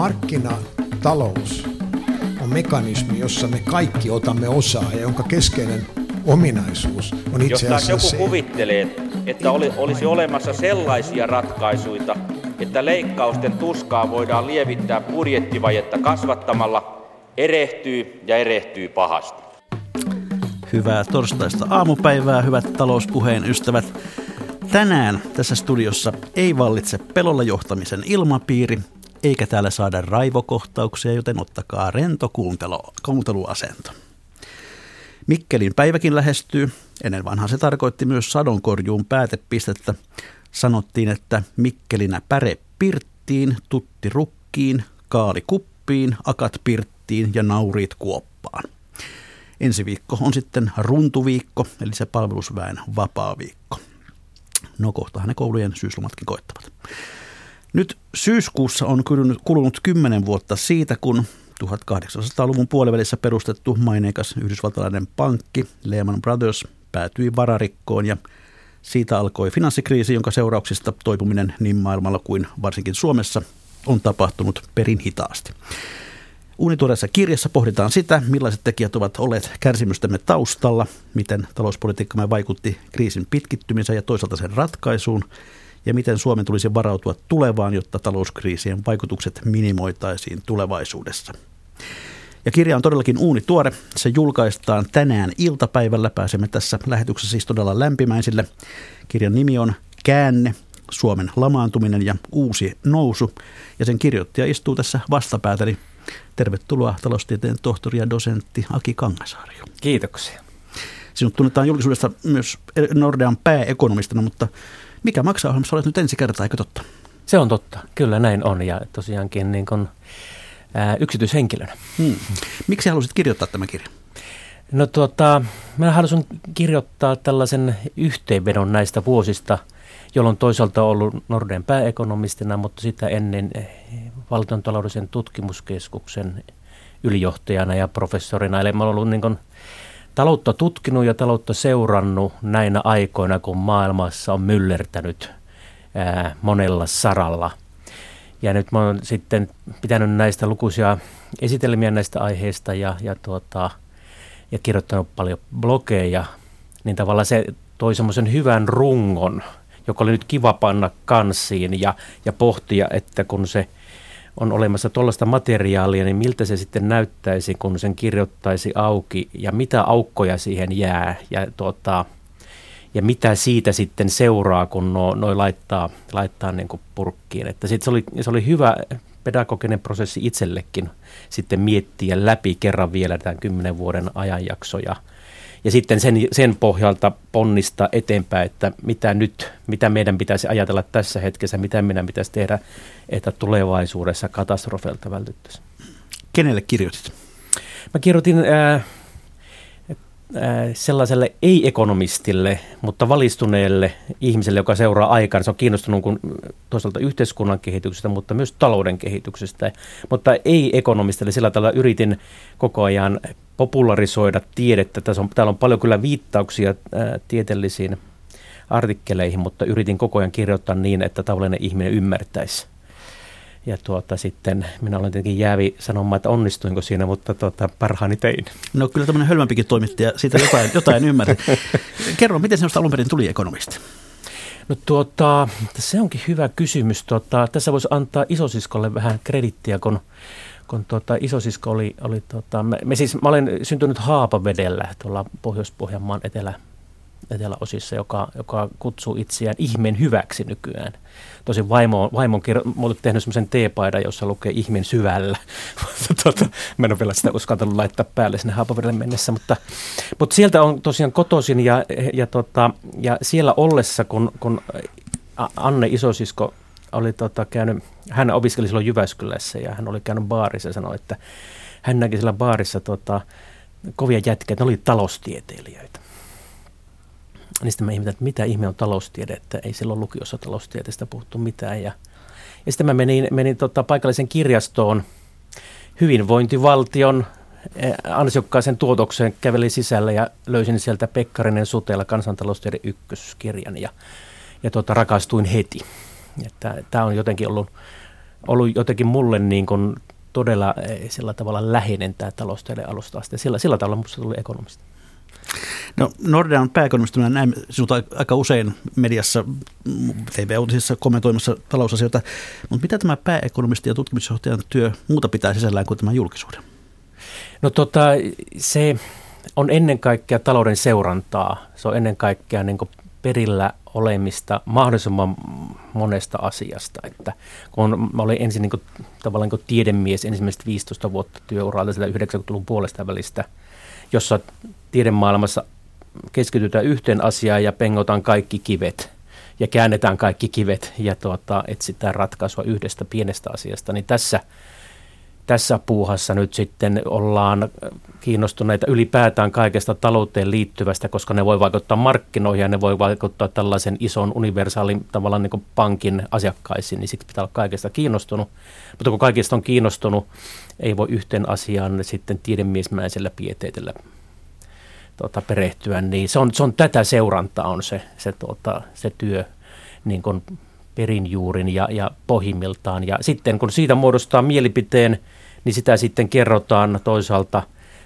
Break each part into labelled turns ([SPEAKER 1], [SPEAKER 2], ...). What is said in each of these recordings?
[SPEAKER 1] markkinatalous on mekanismi, jossa me kaikki otamme osaa ja jonka keskeinen ominaisuus on itse asiassa
[SPEAKER 2] Jos joku
[SPEAKER 1] se,
[SPEAKER 2] kuvittelee, että oli, olisi olemassa sellaisia ratkaisuja, että leikkausten tuskaa voidaan lievittää budjettivajetta kasvattamalla, erehtyy ja erehtyy pahasti.
[SPEAKER 3] Hyvää torstaista aamupäivää, hyvät talouspuheen ystävät. Tänään tässä studiossa ei vallitse pelolla johtamisen ilmapiiri, eikä täällä saada raivokohtauksia, joten ottakaa rento kuuntelu- kuunteluasento. Mikkelin päiväkin lähestyy. Ennen vanhaa se tarkoitti myös sadonkorjuun päätepistettä. Sanottiin, että Mikkelinä päre pirttiin, tutti rukkiin, kaali kuppiin, akat pirttiin ja nauriit kuoppaan. Ensi viikko on sitten runtuviikko, eli se palvelusväen vapaa viikko. No kohtahan ne koulujen syyslomatkin koittavat. Nyt syyskuussa on kulunut kymmenen vuotta siitä, kun 1800-luvun puolivälissä perustettu maineikas yhdysvaltalainen pankki Lehman Brothers päätyi vararikkoon ja siitä alkoi finanssikriisi, jonka seurauksista toipuminen niin maailmalla kuin varsinkin Suomessa on tapahtunut perin hitaasti. Uunituoreessa kirjassa pohditaan sitä, millaiset tekijät ovat olleet kärsimystemme taustalla, miten talouspolitiikkamme vaikutti kriisin pitkittymiseen ja toisaalta sen ratkaisuun, ja miten Suomen tulisi varautua tulevaan, jotta talouskriisien vaikutukset minimoitaisiin tulevaisuudessa. Ja kirja on todellakin uuni tuore. Se julkaistaan tänään iltapäivällä. Pääsemme tässä lähetyksessä siis todella lämpimäisille. Kirjan nimi on Käänne, Suomen lamaantuminen ja uusi nousu. Ja sen kirjoittaja istuu tässä vastapäätäni. Tervetuloa taloustieteen tohtori ja dosentti Aki Kangasarjo.
[SPEAKER 4] Kiitoksia.
[SPEAKER 3] Sinut tunnetaan julkisuudesta myös Nordean pääekonomistana, mutta mikä maksaa ohjelmassa olet nyt ensi kertaa, eikö totta?
[SPEAKER 4] Se on totta, kyllä näin on ja tosiaankin niin kuin, ää, yksityishenkilönä.
[SPEAKER 3] Hmm. Miksi halusit kirjoittaa tämän kirjan?
[SPEAKER 4] No tuota, mä halusin kirjoittaa tällaisen yhteenvedon näistä vuosista, jolloin toisaalta ollut Norden pääekonomistina, mutta sitä ennen valtion taloudellisen tutkimuskeskuksen ylijohtajana ja professorina. Eli mä olen ollut niin taloutta tutkinut ja taloutta seurannut näinä aikoina, kun maailmassa on myllertänyt monella saralla. Ja nyt mä oon sitten pitänyt näistä lukuisia esitelmiä näistä aiheista ja, ja, tuota, ja kirjoittanut paljon blogeja, niin tavallaan se toi semmoisen hyvän rungon, joka oli nyt kiva panna kansiin ja, ja pohtia, että kun se – on olemassa tuollaista materiaalia, niin miltä se sitten näyttäisi, kun sen kirjoittaisi auki? Ja mitä aukkoja siihen jää? Ja, tuota, ja mitä siitä sitten seuraa, kun no, noi laittaa, laittaa niin kuin purkkiin. Että sit se, oli, se oli hyvä pedagoginen prosessi itsellekin sitten miettiä läpi kerran vielä tämän kymmenen vuoden ajanjaksoja ja sitten sen, sen pohjalta ponnista eteenpäin, että mitä nyt, mitä meidän pitäisi ajatella tässä hetkessä, mitä meidän pitäisi tehdä, että tulevaisuudessa katastrofeilta vältyttäisiin.
[SPEAKER 3] Kenelle kirjoitit?
[SPEAKER 4] Mä kirjoitin ää, sellaiselle ei-ekonomistille, mutta valistuneelle ihmiselle, joka seuraa aikaa. Se on kiinnostunut kun toisaalta yhteiskunnan kehityksestä, mutta myös talouden kehityksestä. Mutta ei-ekonomistille sillä tavalla yritin koko ajan popularisoida tiedettä. Tässä on, täällä on paljon kyllä viittauksia ää, tieteellisiin artikkeleihin, mutta yritin koko ajan kirjoittaa niin, että tavallinen ihminen ymmärtäisi ja tuota, sitten minä olen tietenkin jäävi sanomaan, että onnistuinko siinä, mutta tuota, parhaani tein.
[SPEAKER 3] No kyllä tämmöinen hölmempikin toimittaja, siitä jotain, jotain ymmärrä. Kerro, miten sinusta alun perin tuli ekonomisti?
[SPEAKER 4] No tuota, se onkin hyvä kysymys. Tuota, tässä voisi antaa isosiskolle vähän kredittiä, kun, kun tuota, isosisko oli, oli tuota, me, me siis, mä olen syntynyt Haapavedellä tuolla Pohjois-Pohjanmaan etelä, eteläosissa, joka, joka kutsuu itseään ihmeen hyväksi nykyään. Tosin vaimo, vaimon on tehnyt semmoisen teepaidan, jossa lukee ihmeen syvällä. tota, mä en ole vielä sitä uskaltanut laittaa päälle sinne Haapavedelle mennessä, mutta, mutta sieltä on tosiaan kotoisin ja, ja, tota, ja siellä ollessa, kun, kun Anne isosisko oli tota, käynyt, hän opiskeli silloin Jyväskylässä ja hän oli käynyt baarissa ja sanoi, että hän näki siellä baarissa tota, kovia jätkiä, ne oli taloustieteilijöitä niin sitten mä ihmetän, että mitä ihme on taloustiede, että ei silloin lukiossa taloustieteestä puhuttu mitään. Ja, ja sitten mä menin, menin tota paikallisen kirjastoon hyvinvointivaltion eh, ansiokkaaseen tuotokseen, kävelin sisällä ja löysin sieltä Pekkarinen Sutella kansantaloustiede ykköskirjan ja, ja tota, rakastuin heti. Tämä on jotenkin ollut ollut jotenkin mulle niin kuin todella eh, sillä tavalla läheinen tämä taloustiede alusta asti. Sillä, sillä tavalla minusta tuli ekonomista.
[SPEAKER 3] No Nordea on pääekonomista, näin sinut aika usein mediassa, TV-uutisissa kommentoimassa talousasioita, mutta mitä tämä pääekonomisti ja tutkimusjohtajan työ muuta pitää sisällään kuin tämä julkisuuden?
[SPEAKER 4] No tota, se on ennen kaikkea talouden seurantaa. Se on ennen kaikkea niin perillä olemista mahdollisimman monesta asiasta. Että kun mä olin ensin niin kuin, tavallaan niin tiedemies ensimmäiset 15 vuotta työuralta sitä 90-luvun puolesta välistä, jossa tiedemaailmassa keskitytään yhteen asiaan ja pengotaan kaikki kivet ja käännetään kaikki kivet ja tuota, etsitään ratkaisua yhdestä pienestä asiasta, niin tässä – tässä puuhassa nyt sitten ollaan kiinnostuneita ylipäätään kaikesta talouteen liittyvästä, koska ne voi vaikuttaa markkinoihin ja ne voi vaikuttaa tällaisen ison universaalin tavallaan niin pankin asiakkaisiin, niin siksi pitää olla kaikesta kiinnostunut. Mutta kun kaikista on kiinnostunut, ei voi yhteen asiaan sitten tiedemiesmäisellä pieteetellä tuota, perehtyä, niin se on, se on tätä seurantaa on se, se, tuota, se työ niin kuin perinjuurin ja, ja pohjimmiltaan. Ja sitten kun siitä muodostaa mielipiteen, niin sitä sitten kerrotaan toisaalta.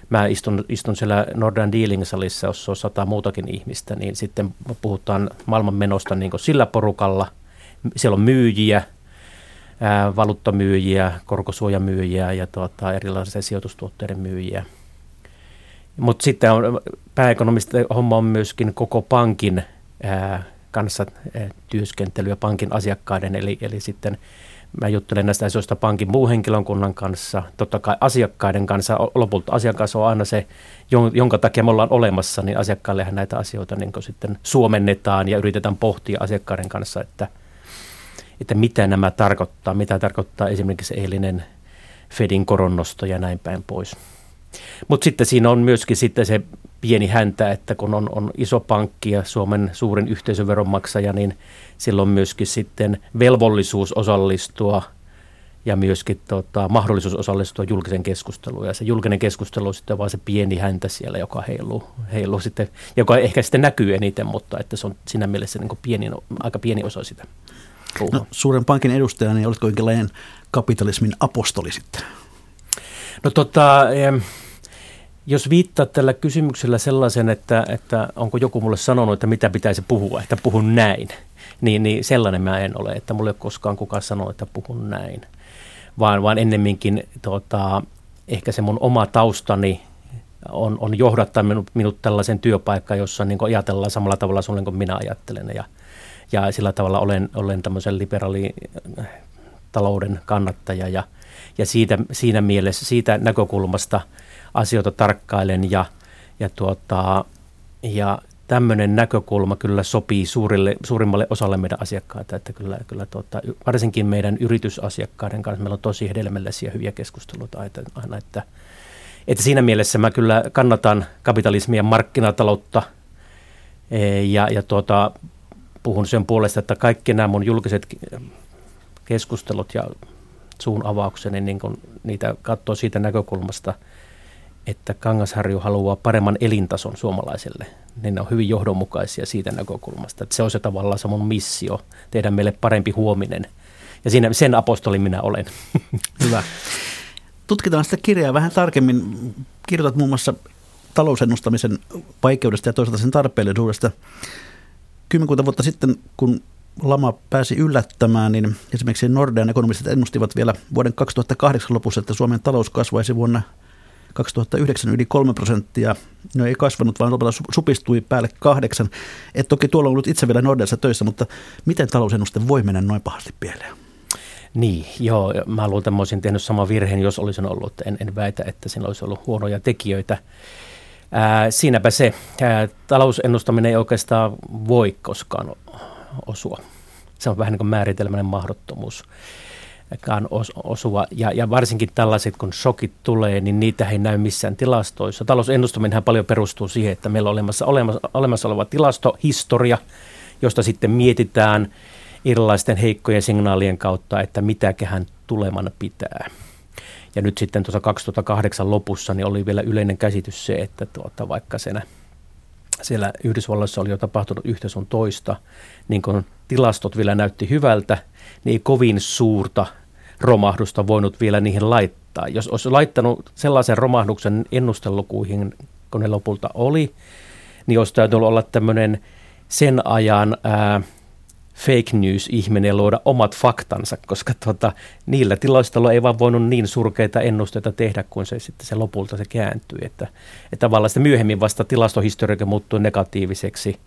[SPEAKER 4] Mä istun, istun siellä Northern Dealing-salissa, jossa on sata muutakin ihmistä, niin sitten puhutaan maailman menosta niin sillä porukalla. Siellä on myyjiä, valuuttamyyjiä, korkosuojamyyjiä ja tuota, erilaisia sijoitustuotteiden myyjiä. Mutta sitten on, pääekonomista homma on myöskin koko pankin ää, kanssa työskentelyä pankin asiakkaiden, eli, eli sitten Mä juttelen näistä asioista pankin muun henkilökunnan kanssa, totta kai asiakkaiden kanssa. Lopulta asiakas on aina se, jonka takia me ollaan olemassa, niin asiakkaillehan näitä asioita niin sitten suomennetaan ja yritetään pohtia asiakkaiden kanssa, että, että mitä nämä tarkoittaa, mitä tarkoittaa esimerkiksi eilinen Fedin koronnosto ja näin päin pois. Mutta sitten siinä on myöskin sitten se pieni häntä, että kun on, on iso pankki ja Suomen suurin yhteisöveronmaksaja, niin silloin myöskin sitten velvollisuus osallistua ja myöskin tota, mahdollisuus osallistua julkisen keskusteluun. Ja se julkinen keskustelu on sitten vaan se pieni häntä siellä, joka heiluu, heiluu sitten, joka ehkä sitten näkyy eniten, mutta että se on siinä mielessä niin pieni, aika pieni osa sitä.
[SPEAKER 3] No, suuren pankin edustajana, niin oletko jonkinlainen kapitalismin apostoli sitten?
[SPEAKER 4] No tota, jos viittaa tällä kysymyksellä sellaisen, että, että onko joku mulle sanonut, että mitä pitäisi puhua, että puhun näin, niin, niin sellainen mä en ole, että mulle ei ole koskaan kukaan sanonut, että puhun näin. Vaan, vaan ennemminkin tota, ehkä se mun oma taustani on, on johdattaa minut, minut tällaisen työpaikkaan, jossa niin ajatellaan samalla tavalla sulle kuin minä ajattelen. Ja, ja sillä tavalla olen, olen tämmöisen liberaali talouden kannattaja ja, ja siitä, siinä mielessä, siitä näkökulmasta – asioita tarkkailen ja, ja, tuota, ja tämmöinen näkökulma kyllä sopii suurille, suurimmalle osalle meidän asiakkaita, että kyllä, kyllä tuota, varsinkin meidän yritysasiakkaiden kanssa meillä on tosi hedelmällisiä hyviä keskusteluita aina, että, että siinä mielessä mä kyllä kannatan kapitalismia markkinataloutta e, ja, ja tuota, puhun sen puolesta, että kaikki nämä mun julkiset keskustelut ja suun avaukseni, niin kun niitä katsoo siitä näkökulmasta – että Kangasharju haluaa paremman elintason suomalaiselle, niin ne on hyvin johdonmukaisia siitä näkökulmasta. Että se on se tavallaan se mun missio, tehdä meille parempi huominen. Ja siinä, sen apostoli minä olen.
[SPEAKER 3] Hyvä. Tutkitaan sitä kirjaa vähän tarkemmin. Kirjoitat muun muassa talousennustamisen vaikeudesta ja toisaalta sen tarpeellisuudesta. Kymmenkunta vuotta sitten, kun lama pääsi yllättämään, niin esimerkiksi Nordean ekonomistit ennustivat vielä vuoden 2008 lopussa, että Suomen talous kasvaisi vuonna 2009 yli 3 prosenttia. No ei kasvanut, vaan lopulta supistui päälle kahdeksan. Et toki tuolla on ollut itse vielä Nordeassa töissä, mutta miten talousennuste voi mennä noin pahasti pieleen?
[SPEAKER 4] Niin, joo. Mä luulen, että mä olisin tehnyt sama virheen, jos olisin ollut. En, en väitä, että siinä olisi ollut huonoja tekijöitä. Ää, siinäpä se. Ää, talousennustaminen ei oikeastaan voi koskaan osua. Se on vähän niin kuin määritelmäinen mahdottomuus osua. Ja, ja varsinkin tällaiset, kun shokit tulee, niin niitä ei näy missään tilastoissa. Talousennustaminen paljon perustuu siihen, että meillä on olemassa, olemassa, olemassa oleva tilastohistoria, josta sitten mietitään erilaisten heikkojen signaalien kautta, että mitäköhän tuleman pitää. Ja nyt sitten tuossa 2008 lopussa niin oli vielä yleinen käsitys se, että tuota, vaikka senä, siellä Yhdysvalloissa oli jo tapahtunut yhtä sun toista, niin kun tilastot vielä näytti hyvältä, niin ei kovin suurta romahdusta voinut vielä niihin laittaa. Jos olisi laittanut sellaisen romahduksen ennustelukuihin, kun ne lopulta oli, niin olisi täytynyt olla tämmöinen sen ajan ää, fake news-ihminen luoda omat faktansa, koska tota, niillä tilastoilla ei vaan voinut niin surkeita ennusteita tehdä, kun se sitten se lopulta se kääntyi. Että, että tavallaan sitä myöhemmin vasta tilastohistoriikka muuttui negatiiviseksi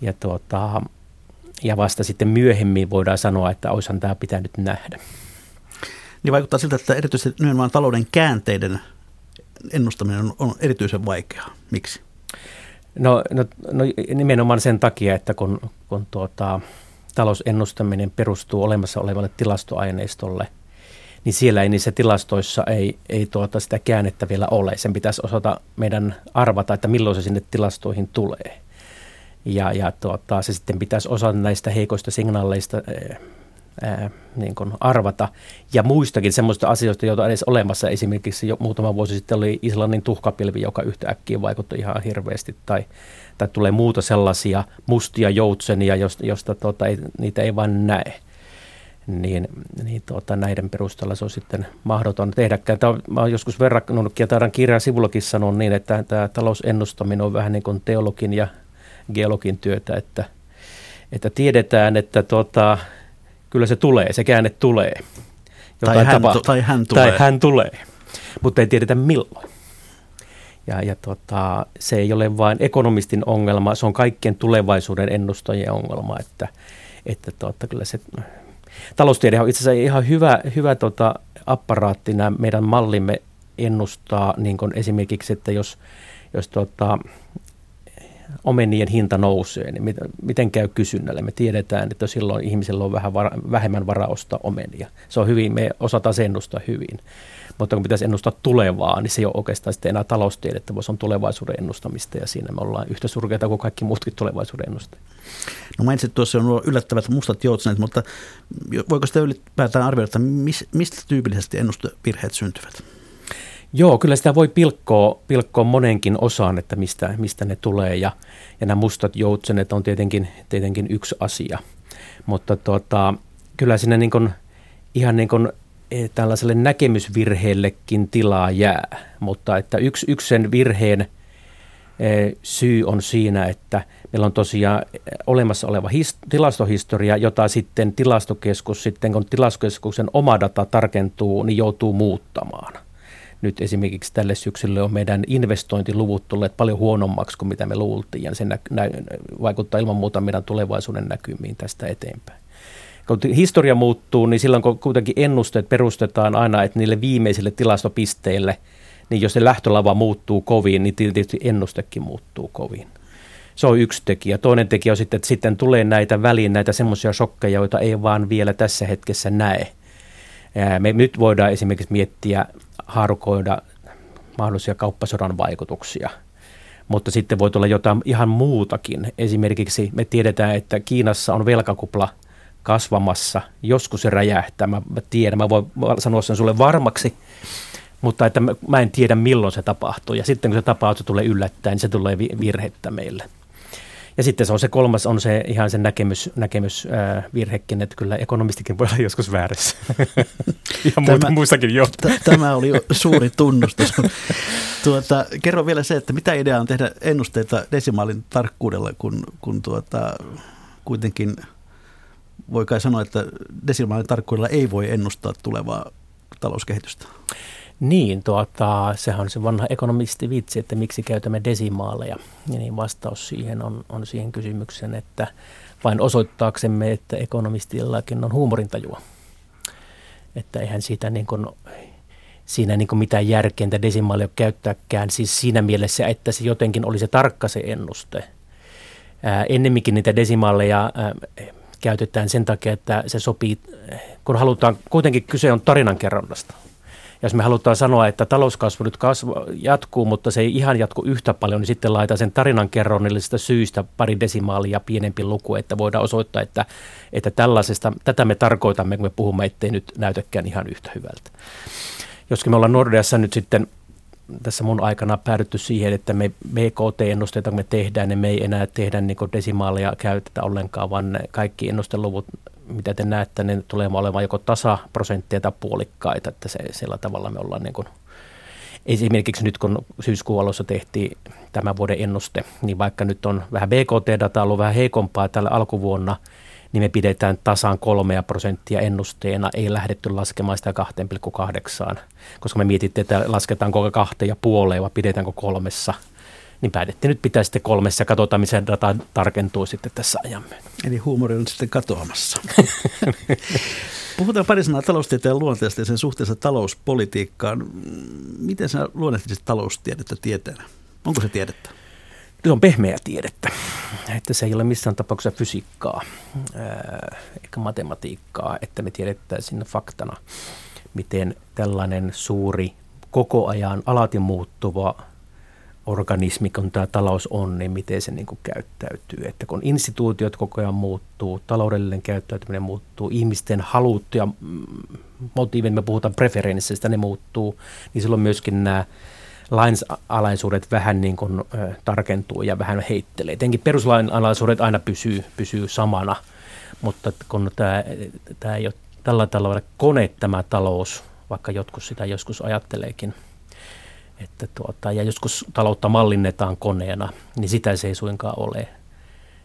[SPEAKER 4] ja, tota, ja vasta sitten myöhemmin voidaan sanoa, että olisihan tämä pitänyt nähdä.
[SPEAKER 3] Niin vaikuttaa siltä, että erityisesti nimenomaan talouden käänteiden ennustaminen on, on erityisen vaikeaa. Miksi?
[SPEAKER 4] No, no, no nimenomaan sen takia, että kun, kun tuota, talousennustaminen perustuu olemassa olevalle tilastoaineistolle, niin siellä ei niissä tilastoissa ei, ei tuota sitä käännettä vielä ole. Sen pitäisi osata meidän arvata, että milloin se sinne tilastoihin tulee. Ja, ja tuota, se sitten pitäisi osata näistä heikoista signaaleista ää, niin kuin arvata. Ja muistakin semmoista asioista, joita edes olemassa. Esimerkiksi jo muutama vuosi sitten oli Islannin tuhkapilvi, joka yhtäkkiä vaikutti ihan hirveästi. Tai, tai tulee muuta sellaisia mustia joutsenia, josta, josta tuota, ei, niitä ei vain näe. Niin, niin tuota, näiden perusteella se on sitten mahdoton tehdäkään. Tämä on, mä olen joskus verrannut, ja taidan kirjan sivullakin sanoa niin, että tämä talousennustaminen on vähän niin kuin teologin ja geologin työtä, että, että tiedetään, että tuota, kyllä se tulee, se käänne tulee.
[SPEAKER 3] tai hän, tai hän
[SPEAKER 4] tulee. Tai hän tulee, mutta ei tiedetä milloin. Ja, ja tota, se ei ole vain ekonomistin ongelma, se on kaikkien tulevaisuuden ennustajien ongelma, että, että tota, kyllä se taloustiede on itse asiassa ihan hyvä, hyvä tota, apparaatti. Nämä meidän mallimme ennustaa niin esimerkiksi, että jos, jos tota, omenien hinta nousee, niin miten, käy kysynnälle? Me tiedetään, että silloin ihmisellä on vähän vara, vähemmän varaa ostaa omenia. Se on hyvin, me osataan se ennustaa hyvin. Mutta kun pitäisi ennustaa tulevaa, niin se ei ole oikeastaan sitten enää taloustiedettä, vaan se on tulevaisuuden ennustamista ja siinä me ollaan yhtä surkeita kuin kaikki muutkin tulevaisuuden ennustajat.
[SPEAKER 3] No mainitsit tuossa on yllättävät mustat joutsenet, mutta voiko sitä ylipäätään arvioida, että mistä tyypillisesti ennustevirheet syntyvät?
[SPEAKER 4] Joo, kyllä sitä voi pilkkoa, pilkkoa monenkin osaan, että mistä, mistä ne tulee. Ja, ja nämä mustat joutsenet on tietenkin, tietenkin yksi asia. Mutta tota, kyllä siinä niin kuin, ihan niin kuin eh, tällaiselle näkemysvirheellekin tilaa jää, mutta että yksi, yksi sen virheen eh, syy on siinä, että meillä on tosiaan olemassa oleva his, tilastohistoria, jota sitten tilastokeskus, sitten kun tilastokeskuksen oma data tarkentuu, niin joutuu muuttamaan – nyt esimerkiksi tälle syksylle on meidän investointiluvut tulleet paljon huonommaksi kuin mitä me luultiin, ja se nä- nä- vaikuttaa ilman muuta meidän tulevaisuuden näkymiin tästä eteenpäin. Kun historia muuttuu, niin silloin kun kuitenkin ennusteet perustetaan aina, että niille viimeisille tilastopisteille, niin jos se lähtölava muuttuu kovin, niin tietysti ennustekin muuttuu kovin. Se on yksi tekijä. Toinen tekijä on sitten, että sitten tulee näitä väliin näitä semmoisia shokkeja, joita ei vaan vielä tässä hetkessä näe. Me nyt voidaan esimerkiksi miettiä haarukoida mahdollisia kauppasodan vaikutuksia. Mutta sitten voi tulla jotain ihan muutakin. Esimerkiksi me tiedetään, että Kiinassa on velkakupla kasvamassa. Joskus se räjähtää. Mä, tiedän, mä voin sanoa sen sulle varmaksi, mutta että mä en tiedä milloin se tapahtuu. Ja sitten kun se tapahtuu, tulee yllättäen, niin se tulee virhettä meille. Ja sitten se on se kolmas, on se ihan se näkemys, näkemysvirhekin, että kyllä ekonomistikin voi olla joskus väärässä. ja tämä, muistakin jo.
[SPEAKER 3] T- tämä oli suuri tunnustus. tuota, kerro vielä se, että mitä ideaa on tehdä ennusteita desimaalin tarkkuudella, kun, kun tuota, kuitenkin voi kai sanoa, että desimaalin tarkkuudella ei voi ennustaa tulevaa talouskehitystä.
[SPEAKER 4] Niin, tuota, sehän on se vanha ekonomisti vitsi, että miksi käytämme desimaaleja. Ja niin vastaus siihen on, on siihen kysymykseen, että vain osoittaaksemme, että ekonomistillakin on huumorintajua. Että eihän siitä niin kuin, siinä niin kuin mitään järkeintä desimaalia käyttääkään, siis siinä mielessä, että se jotenkin olisi tarkka se ennuste. Ää, ennemminkin niitä desimaaleja ää, käytetään sen takia, että se sopii, kun halutaan, kuitenkin kyse on tarinankerronnasta – jos me halutaan sanoa, että talouskasvu nyt kasva, jatkuu, mutta se ei ihan jatku yhtä paljon, niin sitten laita sen tarinan kerronnillisesta syystä pari desimaalia pienempi luku, että voidaan osoittaa, että, että tällaisesta, tätä me tarkoitamme, kun me puhumme, ettei nyt näytäkään ihan yhtä hyvältä. Joskin me ollaan Nordeassa nyt sitten tässä mun aikana päädytty siihen, että me BKT-ennusteita, kun me tehdään, niin me ei enää tehdä niin desimaaleja käytetä ollenkaan, vaan kaikki ennusteluvut, mitä te näette, ne tulee olemaan joko tasaprosentteja tai puolikkaita, että se, sillä tavalla me ollaan niin kuin Esimerkiksi nyt kun syyskuun alussa tehtiin tämän vuoden ennuste, niin vaikka nyt on vähän BKT-data ollut vähän heikompaa tällä alkuvuonna, niin me pidetään tasan kolmea prosenttia ennusteena, ei lähdetty laskemaan sitä 2,8, koska me mietittiin, että lasketaanko kahteen ja puoleen vai pidetäänkö kolmessa. Niin päätettiin nyt pitää sitten kolmessa ja katsotaan, missä data tarkentuu sitten tässä ajan
[SPEAKER 3] Eli huumori on sitten katoamassa. Puhutaan pari sanaa taloustieteen luonteesta ja sen suhteessa talouspolitiikkaan. Miten sä luonnehtisit taloustiedettä tieteenä? Onko se tiedettä?
[SPEAKER 4] Se on pehmeä tiedettä, että se ei ole missään tapauksessa fysiikkaa eikä matematiikkaa, että me tiedettäisiin faktana, miten tällainen suuri, koko ajan alati muuttuva organismi, kun tämä talous on, niin miten se niin kuin käyttäytyy. Että kun instituutiot koko ajan muuttuu, taloudellinen käyttäytyminen muuttuu, ihmisten halut ja mm, motiivit, me puhutaan preferensseistä, ne muuttuu, niin silloin myöskin nämä lainalaisuudet vähän niin kuin, tarkentuu ja vähän heittelee. Tietenkin peruslainalaisuudet aina pysyy, pysyy samana, mutta kun tämä, tämä ei ole tällä tavalla kone tämä talous, vaikka jotkut sitä joskus ajatteleekin, että tuota, ja joskus taloutta mallinnetaan koneena, niin sitä se ei suinkaan ole.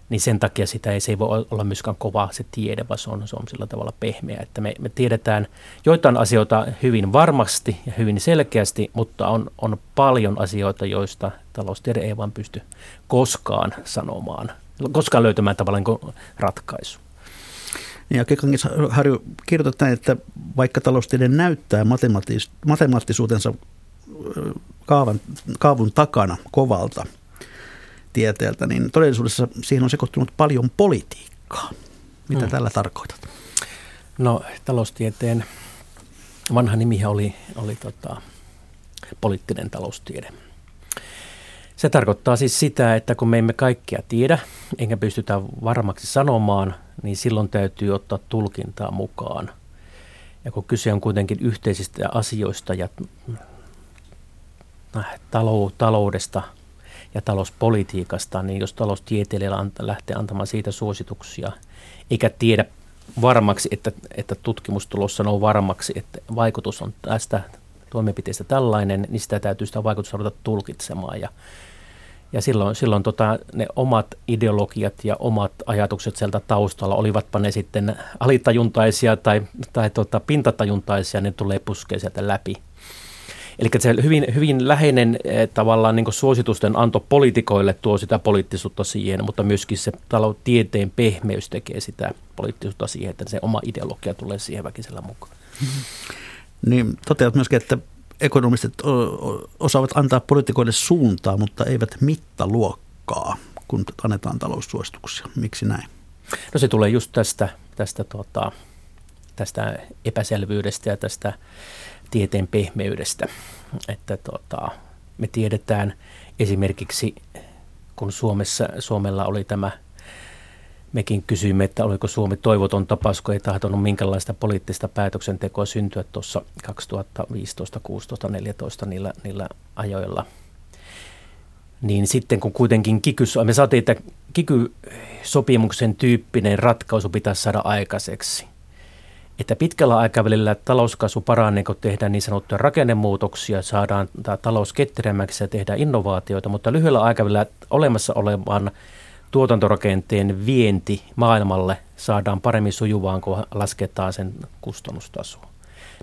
[SPEAKER 4] Niin sen takia sitä ei, se ei voi olla myöskään kova se tiede, vaan se on, se on sillä tavalla pehmeä. Että me, me tiedetään joitain asioita hyvin varmasti ja hyvin selkeästi, mutta on, on paljon asioita, joista taloustiede ei vaan pysty koskaan sanomaan, koskaan löytämään tavallaan niin ratkaisu.
[SPEAKER 3] Ja Kekangin Harju kirjoitat näin, että vaikka taloustiede näyttää matemaattisuutensa kaavan, kaavun takana kovalta tieteeltä, niin todellisuudessa siihen on sekoittunut paljon politiikkaa. Mitä mm. tällä tarkoitat?
[SPEAKER 4] No taloustieteen vanha nimi oli, oli tota, poliittinen taloustiede. Se tarkoittaa siis sitä, että kun me emme kaikkia tiedä, enkä pystytä varmaksi sanomaan, niin silloin täytyy ottaa tulkintaa mukaan. Ja kun kyse on kuitenkin yhteisistä asioista ja taloudesta ja talouspolitiikasta, niin jos taloustieteilijä lähtee antamaan siitä suosituksia, eikä tiedä varmaksi, että, että tutkimustulos sanoo varmaksi, että vaikutus on tästä toimenpiteestä tällainen, niin sitä täytyy sitä vaikutusta ruveta tulkitsemaan. Ja, ja silloin, silloin tota, ne omat ideologiat ja omat ajatukset sieltä taustalla, olivatpa ne sitten alitajuntaisia tai, tai tota, pintatajuntaisia, ne tulee puskea sieltä läpi. Eli se hyvin, hyvin läheinen eh, tavallaan niin suositusten anto poliitikoille tuo sitä poliittisuutta siihen, mutta myöskin se tieteen pehmeys tekee sitä poliittisuutta siihen, että se oma ideologia tulee siihen väkisellä mukaan.
[SPEAKER 3] Niin toteat myöskin, että ekonomistit osaavat antaa poliitikoille suuntaa, mutta eivät mittaluokkaa, kun annetaan taloussuosituksia. Miksi näin?
[SPEAKER 4] No se tulee just tästä, tästä, tuota, tästä epäselvyydestä ja tästä tieteen pehmeydestä. Että tota, me tiedetään esimerkiksi, kun Suomessa, Suomella oli tämä, mekin kysyimme, että oliko Suomi toivoton tapaus, kun ei tahtonut minkälaista poliittista päätöksentekoa syntyä tuossa 2015, 16, 14 niillä, niillä ajoilla. Niin sitten kun kuitenkin kiky, me saatiin, että kiky-sopimuksen tyyppinen ratkaisu pitäisi saada aikaiseksi että pitkällä aikavälillä talouskasvu paranee, kun tehdään niin sanottuja rakennemuutoksia, saadaan talous ketteremmäksi ja tehdään innovaatioita, mutta lyhyellä aikavälillä olemassa olevan tuotantorakenteen vienti maailmalle saadaan paremmin sujuvaan, kun lasketaan sen kustannustasoa.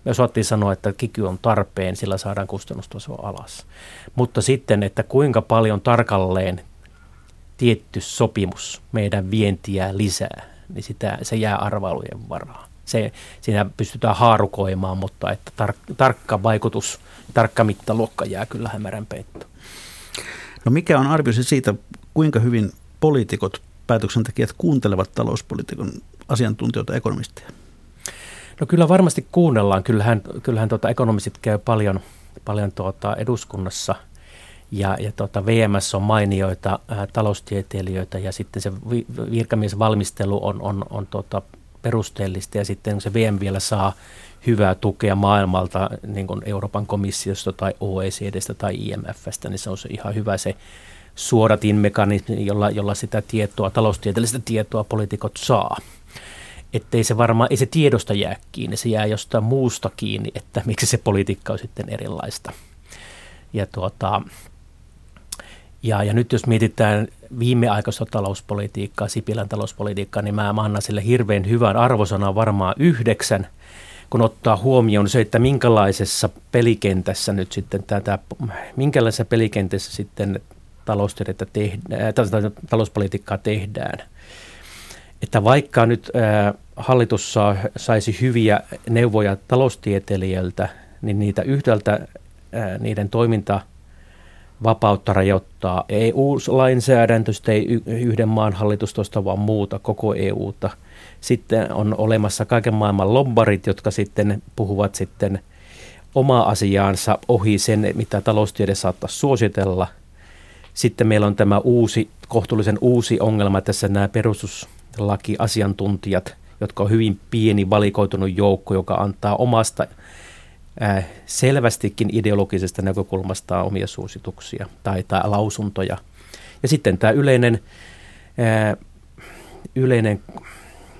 [SPEAKER 4] Me osattiin sanoa, että kiky on tarpeen, sillä saadaan kustannustasoa alas. Mutta sitten, että kuinka paljon tarkalleen tietty sopimus meidän vientiä lisää, niin sitä, se jää arvailujen varaan se, siinä pystytään haarukoimaan, mutta että tar- tarkka vaikutus, tarkka mittaluokka jää kyllä hämärän peittoon.
[SPEAKER 3] No mikä on arvioisi siitä, kuinka hyvin poliitikot, päätöksentekijät kuuntelevat talouspolitiikan asiantuntijoita, ekonomisteja?
[SPEAKER 4] No kyllä varmasti kuunnellaan. Kyllähän, kyllähän tuota, ekonomistit käy paljon, paljon tuota eduskunnassa ja, ja tuota, VMS on mainioita ää, taloustieteilijöitä ja sitten se vi- virkamiesvalmistelu on, on, on tuota, perusteellista ja sitten se VM vielä saa hyvää tukea maailmalta, niin kuin Euroopan komissiosta tai OECDstä tai IMFstä, niin se on se ihan hyvä se suoratin mekanismi, jolla, jolla sitä tietoa, taloustieteellistä tietoa poliitikot saa. Että ei se varmaan, ei se tiedosta jää kiinni, se jää jostain muusta kiinni, että miksi se politiikka on sitten erilaista. Ja, tuota, ja, ja nyt jos mietitään viimeaikaista talouspolitiikkaa, Sipilän talouspolitiikkaa, niin mä annan sille hirveän hyvän arvosanan varmaan yhdeksän, kun ottaa huomioon se, että minkälaisessa pelikentässä nyt sitten tätä, minkälaisessa pelikentässä sitten taloustiedettä tehdään, talouspolitiikkaa tehdään. Että vaikka nyt ää, hallitus saa, saisi hyviä neuvoja taloustieteilijöiltä, niin niitä ää, niiden toiminta vapautta rajoittaa EU-lainsäädäntö, ei yhden maan hallitustosta, vaan muuta, koko EUta. Sitten on olemassa kaiken maailman lobbarit, jotka sitten puhuvat sitten omaa asiaansa ohi sen, mitä taloustiede saattaa suositella – sitten meillä on tämä uusi, kohtuullisen uusi ongelma tässä nämä perustuslakiasiantuntijat, jotka on hyvin pieni valikoitunut joukko, joka antaa omasta selvästikin ideologisesta näkökulmasta omia suosituksia tai, tai lausuntoja. Ja sitten tämä yleinen, äh, yleinen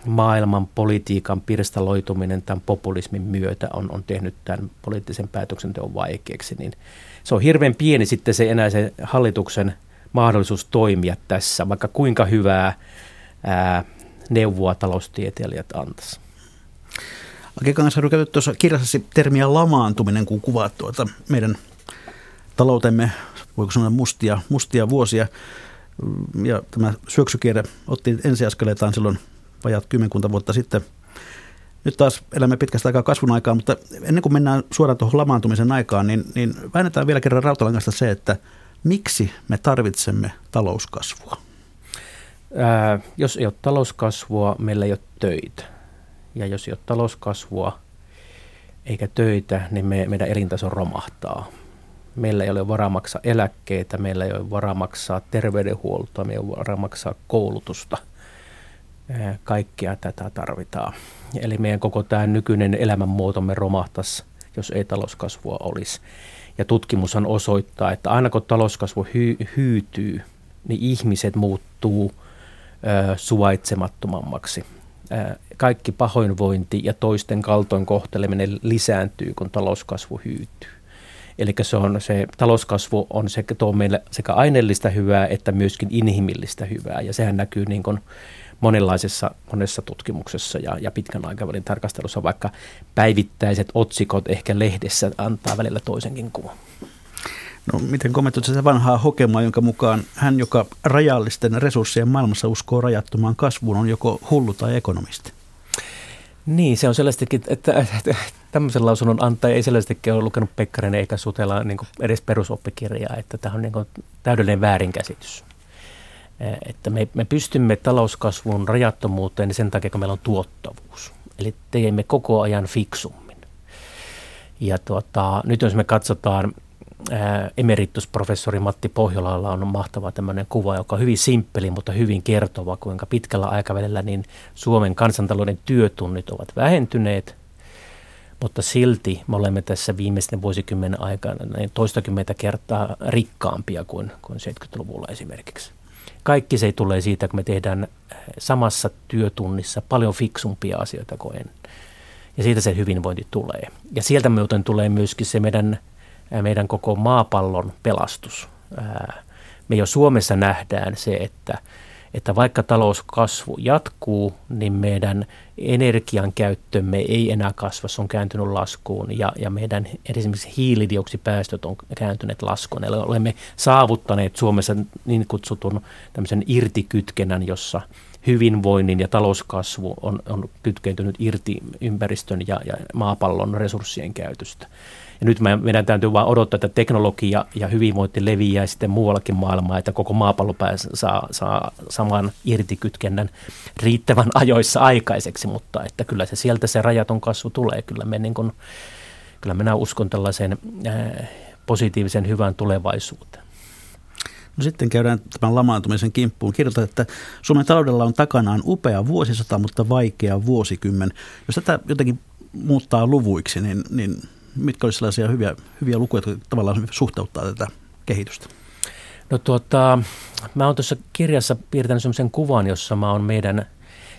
[SPEAKER 4] maailman politiikan pirstaloituminen tämän populismin myötä on, on tehnyt tämän poliittisen päätöksenteon vaikeaksi, niin se on hirveän pieni sitten se enää se hallituksen mahdollisuus toimia tässä, vaikka kuinka hyvää ää, neuvoa taloustieteilijät antaisi.
[SPEAKER 3] Aki Kangasharju käytit tuossa kirjassasi termiä lamaantuminen, kun kuvaat tuota meidän taloutemme, voiko sanoa mustia, mustia vuosia. Ja tämä syöksykierre otti ensiaskeleitaan silloin vajat kymmenkunta vuotta sitten. Nyt taas elämme pitkästä aikaa kasvun aikaa, mutta ennen kuin mennään suoraan tuohon lamaantumisen aikaan, niin, niin väännetään vielä kerran rautalangasta se, että miksi me tarvitsemme talouskasvua?
[SPEAKER 4] Ää, jos ei ole talouskasvua, meillä ei ole töitä. Ja jos ei ole talouskasvua eikä töitä, niin me, meidän elintaso romahtaa. Meillä ei ole varaa maksaa eläkkeitä, meillä ei ole varaa maksaa terveydenhuoltoa, meillä ei ole varaa maksaa koulutusta – kaikkea tätä tarvitaan. Eli meidän koko tämä nykyinen elämänmuotomme romahtaisi, jos ei talouskasvua olisi. Ja tutkimushan osoittaa, että aina kun talouskasvu hy- hyytyy, niin ihmiset muuttuu ö, suvaitsemattomammaksi. Ö, kaikki pahoinvointi ja toisten kaltoinkohteleminen lisääntyy, kun talouskasvu hyytyy. Eli se, on, se talouskasvu on se, tuo meille sekä aineellista hyvää että myöskin inhimillistä hyvää. Ja sehän näkyy niin kuin monenlaisessa monessa tutkimuksessa ja, ja pitkän aikavälin tarkastelussa, vaikka päivittäiset otsikot ehkä lehdessä antaa välillä toisenkin kuvan.
[SPEAKER 3] No, miten kommentoit sitä vanhaa hokemaa, jonka mukaan hän, joka rajallisten resurssien maailmassa uskoo rajattomaan kasvuun, on joko hullu tai ekonomisti?
[SPEAKER 4] Niin, se on sellaistakin, että, että tämmöisen lausunnon antaja ei sellaistakin ole lukenut Pekkarinen eikä Sutela niin edes perusoppikirjaa, että tämä on niin täydellinen väärinkäsitys. Että me, me pystymme talouskasvun rajattomuuteen niin sen takia, kun meillä on tuottavuus. Eli teemme koko ajan fiksummin. Ja tuota, nyt jos me katsotaan, emeritusprofessori Matti Pohjolalla on mahtava tämmöinen kuva, joka on hyvin simppeli, mutta hyvin kertova, kuinka pitkällä aikavälillä niin Suomen kansantalouden työtunnit ovat vähentyneet, mutta silti me olemme tässä viimeisten vuosikymmenen aikana toistakymmentä kertaa rikkaampia kuin, kuin 70-luvulla esimerkiksi kaikki se tulee siitä, kun me tehdään eh, samassa työtunnissa paljon fiksumpia asioita kuin ennen. Ja siitä se hyvinvointi tulee. Ja sieltä muuten tulee myöskin se meidän, meidän koko maapallon pelastus. Me jo Suomessa nähdään se, että että vaikka talouskasvu jatkuu, niin meidän energian käyttömme ei enää kasva, se on kääntynyt laskuun ja, ja meidän esimerkiksi hiilidioksipäästöt on kääntyneet laskuun. Eli olemme saavuttaneet Suomessa niin kutsutun tämmöisen irtikytkennän, jossa hyvinvoinnin ja talouskasvu on, on kytkeytynyt irti ympäristön ja, ja maapallon resurssien käytöstä. Ja nyt meidän täytyy vain odottaa, että teknologia ja hyvinvointi leviää sitten muuallakin maailmaa, että koko maapallo saa, saa saman irtikytkennän riittävän ajoissa aikaiseksi, mutta että kyllä se sieltä se rajaton kasvu tulee. Kyllä, me niin kuin, kyllä minä uskon tällaiseen ää, positiivisen hyvään tulevaisuuteen.
[SPEAKER 3] No sitten käydään tämän lamaantumisen kimppuun. Kirjoitat, että Suomen taloudella on takanaan upea vuosisata, mutta vaikea vuosikymmen. Jos tätä jotenkin muuttaa luvuiksi, niin, niin mitkä olisivat sellaisia hyviä, hyviä lukuja, jotka tavallaan suhteuttaa tätä kehitystä?
[SPEAKER 4] No tuota, mä oon tuossa kirjassa piirtänyt sellaisen kuvan, jossa mä oon meidän,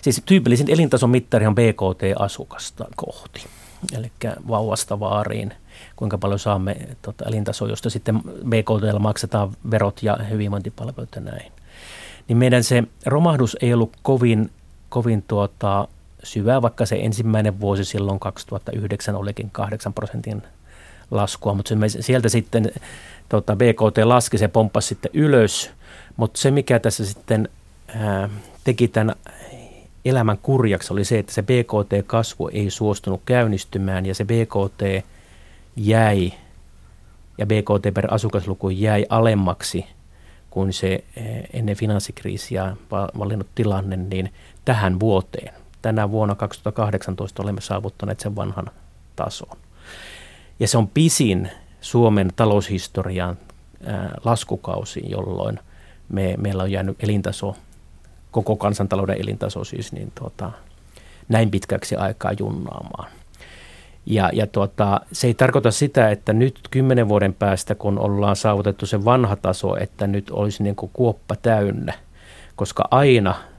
[SPEAKER 4] siis tyypillisin elintason mittari on BKT-asukasta kohti. Eli vauvasta vaariin, kuinka paljon saamme tota, elintasoa, josta sitten BKT maksetaan verot ja hyvinvointipalvelut ja näin. Niin meidän se romahdus ei ollut kovin, kovin tuota, syvä, vaikka se ensimmäinen vuosi silloin 2009 olikin 8 prosentin laskua, mutta sieltä sitten tota, BKT laski, se pomppasi sitten ylös, mutta se mikä tässä sitten ää, teki tämän elämän kurjaksi oli se, että se BKT-kasvu ei suostunut käynnistymään ja se BKT jäi ja BKT per asukasluku jäi alemmaksi kuin se ennen finanssikriisiä valinnut tilanne, niin tähän vuoteen tänä vuonna 2018 olemme saavuttaneet sen vanhan tason. Ja se on pisin Suomen taloushistorian laskukausi, jolloin me, meillä on jäänyt elintaso, koko kansantalouden elintaso siis, niin tuota, näin pitkäksi aikaa junnaamaan. Ja, ja tuota, se ei tarkoita sitä, että nyt kymmenen vuoden päästä, kun ollaan saavutettu se vanha taso, että nyt olisi niin kuin kuoppa täynnä, koska aina –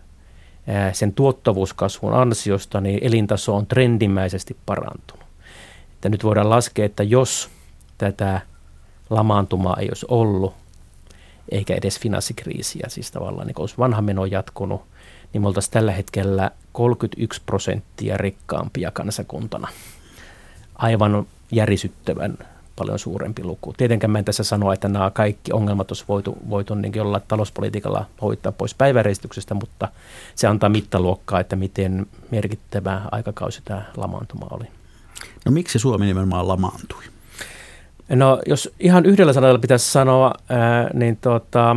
[SPEAKER 4] sen tuottavuuskasvun ansiosta niin elintaso on trendimäisesti parantunut. Että nyt voidaan laskea, että jos tätä lamaantumaa ei olisi ollut, eikä edes finanssikriisiä, siis tavallaan niin olisi vanha meno jatkunut, niin me oltaisiin tällä hetkellä 31 prosenttia rikkaampia kansakuntana. Aivan järisyttävän paljon suurempi luku. Tietenkään mä en tässä sano, että nämä kaikki ongelmat olisi voitu, voitu niin jollain talouspolitiikalla hoitaa pois päiväreistyksestä, mutta se antaa mittaluokkaa, että miten merkittävä aikakausi tämä lamaantuma oli.
[SPEAKER 3] No miksi Suomi nimenomaan lamaantui?
[SPEAKER 4] No jos ihan yhdellä sanalla pitäisi sanoa, ää, niin tota,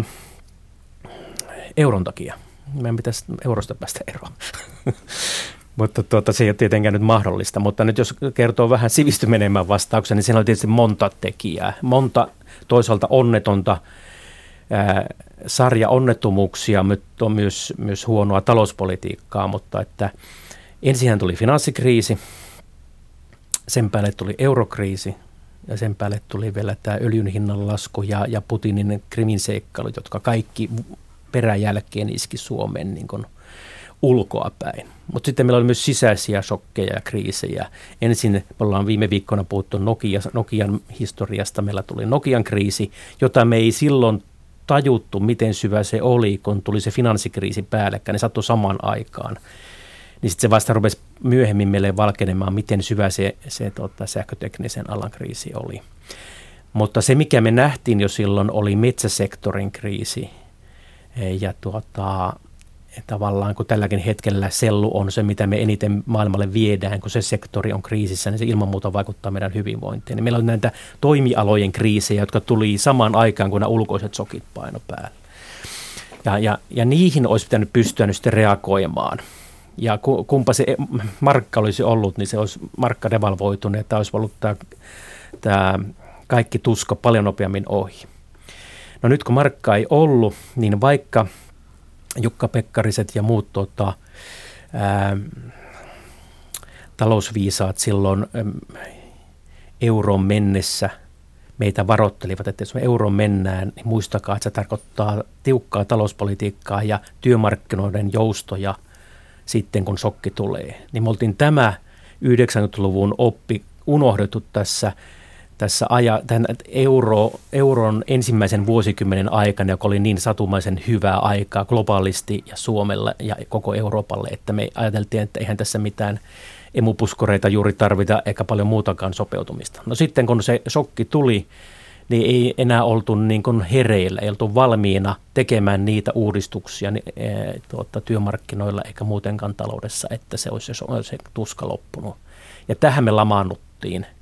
[SPEAKER 4] euron takia. Meidän pitäisi eurosta päästä eroon. Mutta tuota, se ei ole tietenkään nyt mahdollista. Mutta nyt jos kertoo vähän sivistymenemmän vastauksen, niin siinä on tietysti monta tekijää. Monta toisaalta onnetonta ää, sarja onnettomuuksia, mutta on myös, myös huonoa talouspolitiikkaa. Mutta että ensin tuli finanssikriisi, sen päälle tuli eurokriisi ja sen päälle tuli vielä tämä öljyn hinnan lasku ja, ja Putinin krimin seikkailut, jotka kaikki peräjälkeen iski Suomen niin kuin – ulkoa päin. Mutta sitten meillä oli myös sisäisiä shokkeja ja kriisejä. Ensin me ollaan viime viikkoina puhuttu Nokia, Nokian historiasta. Meillä tuli Nokian kriisi, jota me ei silloin tajuttu, miten syvä se oli, kun tuli se finanssikriisi päällekkäin. Ne sattui samaan aikaan. Niin sitten se vasta rupesi myöhemmin meille valkenemaan, miten syvä se, se tota, sähköteknisen alan kriisi oli. Mutta se, mikä me nähtiin jo silloin, oli metsäsektorin kriisi. Ja tuota, tavallaan, kun tälläkin hetkellä sellu on se, mitä me eniten maailmalle viedään, kun se sektori on kriisissä, niin se ilman muuta vaikuttaa meidän hyvinvointiin. Niin meillä on näitä toimialojen kriisejä, jotka tuli samaan aikaan, kun nämä ulkoiset sokit paino päälle. Ja, ja, ja niihin olisi pitänyt pystyä nyt sitten reagoimaan. Ja kumpa se markka olisi ollut, niin se olisi markka devalvoitunut, että olisi ollut tämä, tämä kaikki tuska paljon nopeammin ohi. No nyt kun markka ei ollut, niin vaikka – Jukka Pekkariset ja muut tota, ää, talousviisaat silloin ää, euroon mennessä meitä varoittelivat, että jos me euroon mennään, niin muistakaa, että se tarkoittaa tiukkaa talouspolitiikkaa ja työmarkkinoiden joustoja sitten, kun sokki tulee. Niin me oltiin tämä 90-luvun oppi unohdettu tässä tässä aja, tämän euro, euron ensimmäisen vuosikymmenen aikana, joka oli niin satumaisen hyvää aikaa globaalisti ja Suomelle ja koko Euroopalle, että me ajateltiin, että eihän tässä mitään emupuskureita juuri tarvita eikä paljon muutakaan sopeutumista. No sitten kun se shokki tuli, niin ei enää oltu niin kuin hereillä, ei oltu valmiina tekemään niitä uudistuksia niin, e, tuota, työmarkkinoilla eikä muutenkaan taloudessa, että se olisi se, se tuska loppunut. Ja tähän me lamaannuttiin –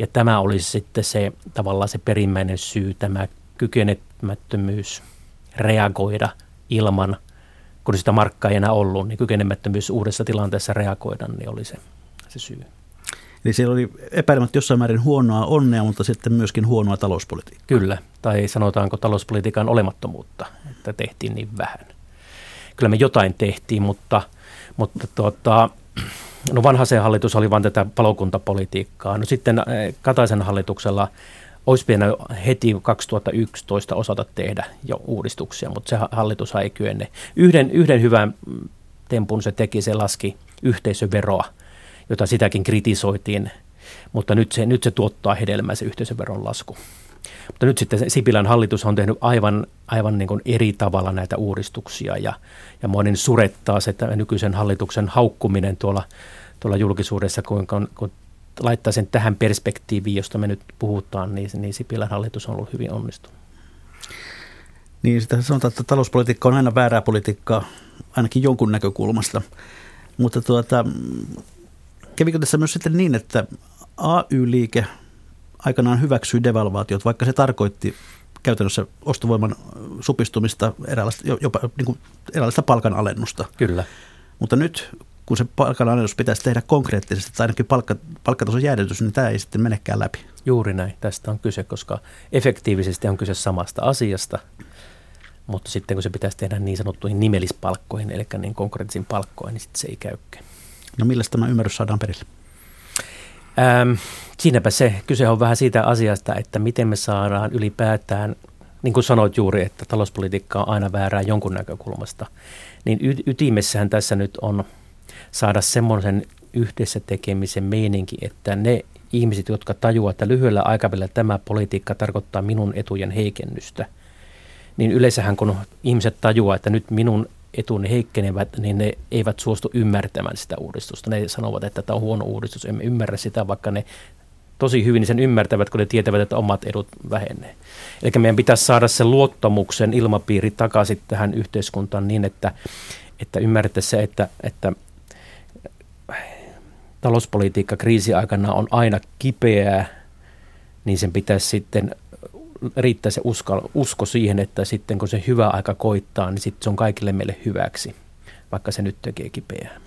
[SPEAKER 4] ja tämä olisi sitten se tavallaan se perimmäinen syy, tämä kykenemättömyys reagoida ilman, kun sitä markkaa ei enää ollut, niin kykenemättömyys uudessa tilanteessa reagoida, niin oli se, se syy.
[SPEAKER 3] Eli siellä oli epäilemättä jossain määrin huonoa onnea, mutta sitten myöskin huonoa talouspolitiikkaa.
[SPEAKER 4] Kyllä, tai sanotaanko talouspolitiikan olemattomuutta, että tehtiin niin vähän. Kyllä me jotain tehtiin, mutta, mutta tuota, no vanhaisen hallitus oli vain tätä palokuntapolitiikkaa. No sitten eh, Kataisen hallituksella olisi pitänyt heti 2011 osata tehdä jo uudistuksia, mutta se hallitus ei kykene. Yhden, yhden hyvän tempun se teki, se laski yhteisöveroa, jota sitäkin kritisoitiin, mutta nyt se, nyt se tuottaa hedelmää se yhteisöveron lasku. Mutta nyt sitten Sipilän hallitus on tehnyt aivan, aivan niin kuin eri tavalla näitä uudistuksia ja, ja monin surettaa se että nykyisen hallituksen haukkuminen tuolla, tuolla julkisuudessa, kun, kun laittaa sen tähän perspektiiviin, josta me nyt puhutaan, niin, niin Sipilän hallitus on ollut hyvin onnistunut.
[SPEAKER 3] Niin, sitä sanotaan, että talouspolitiikka on aina väärää politiikkaa, ainakin jonkun näkökulmasta. Mutta tuota, kävikö tässä myös sitten niin, että AY-liike aikanaan hyväksyi devalvaatiot, vaikka se tarkoitti käytännössä ostovoiman supistumista, eräänlaista, jopa niin kuin eräänlaista palkanalennusta.
[SPEAKER 4] Kyllä.
[SPEAKER 3] Mutta nyt kun se palkanalennus pitäisi tehdä konkreettisesti tai ainakin palkka, palkkatason jäädytys, niin tämä ei sitten menekään läpi.
[SPEAKER 4] Juuri näin. Tästä on kyse, koska efektiivisesti on kyse samasta asiasta, mutta sitten kun se pitäisi tehdä niin sanottuihin nimellispalkkoihin, eli niin konkreettisiin palkkoihin, niin sitten se ei käykään.
[SPEAKER 3] No millä tämä ymmärrys saadaan perille?
[SPEAKER 4] Ähm, siinäpä se. Kyse on vähän siitä asiasta, että miten me saadaan ylipäätään, niin kuin sanoit juuri, että talouspolitiikka on aina väärää jonkun näkökulmasta, niin y- ytimessähän tässä nyt on – saada semmoisen yhdessä tekemisen meininki, että ne ihmiset, jotka tajuavat, että lyhyellä aikavälillä tämä politiikka tarkoittaa minun etujen heikennystä, niin yleensähän kun ihmiset tajuaa, että nyt minun etuni heikkenevät, niin ne eivät suostu ymmärtämään sitä uudistusta. Ne sanovat, että tämä on huono uudistus, emme ymmärrä sitä, vaikka ne tosi hyvin sen ymmärtävät, kun ne tietävät, että omat edut vähenee. Eli meidän pitäisi saada se luottamuksen ilmapiiri takaisin tähän yhteiskuntaan niin, että, että ymmärrettäisiin se, että, että talouspolitiikka kriisiaikana on aina kipeää, niin sen pitäisi sitten riittää se usko, usko siihen, että sitten kun se hyvä aika koittaa, niin sitten se on kaikille meille hyväksi, vaikka se nyt tekee kipeää.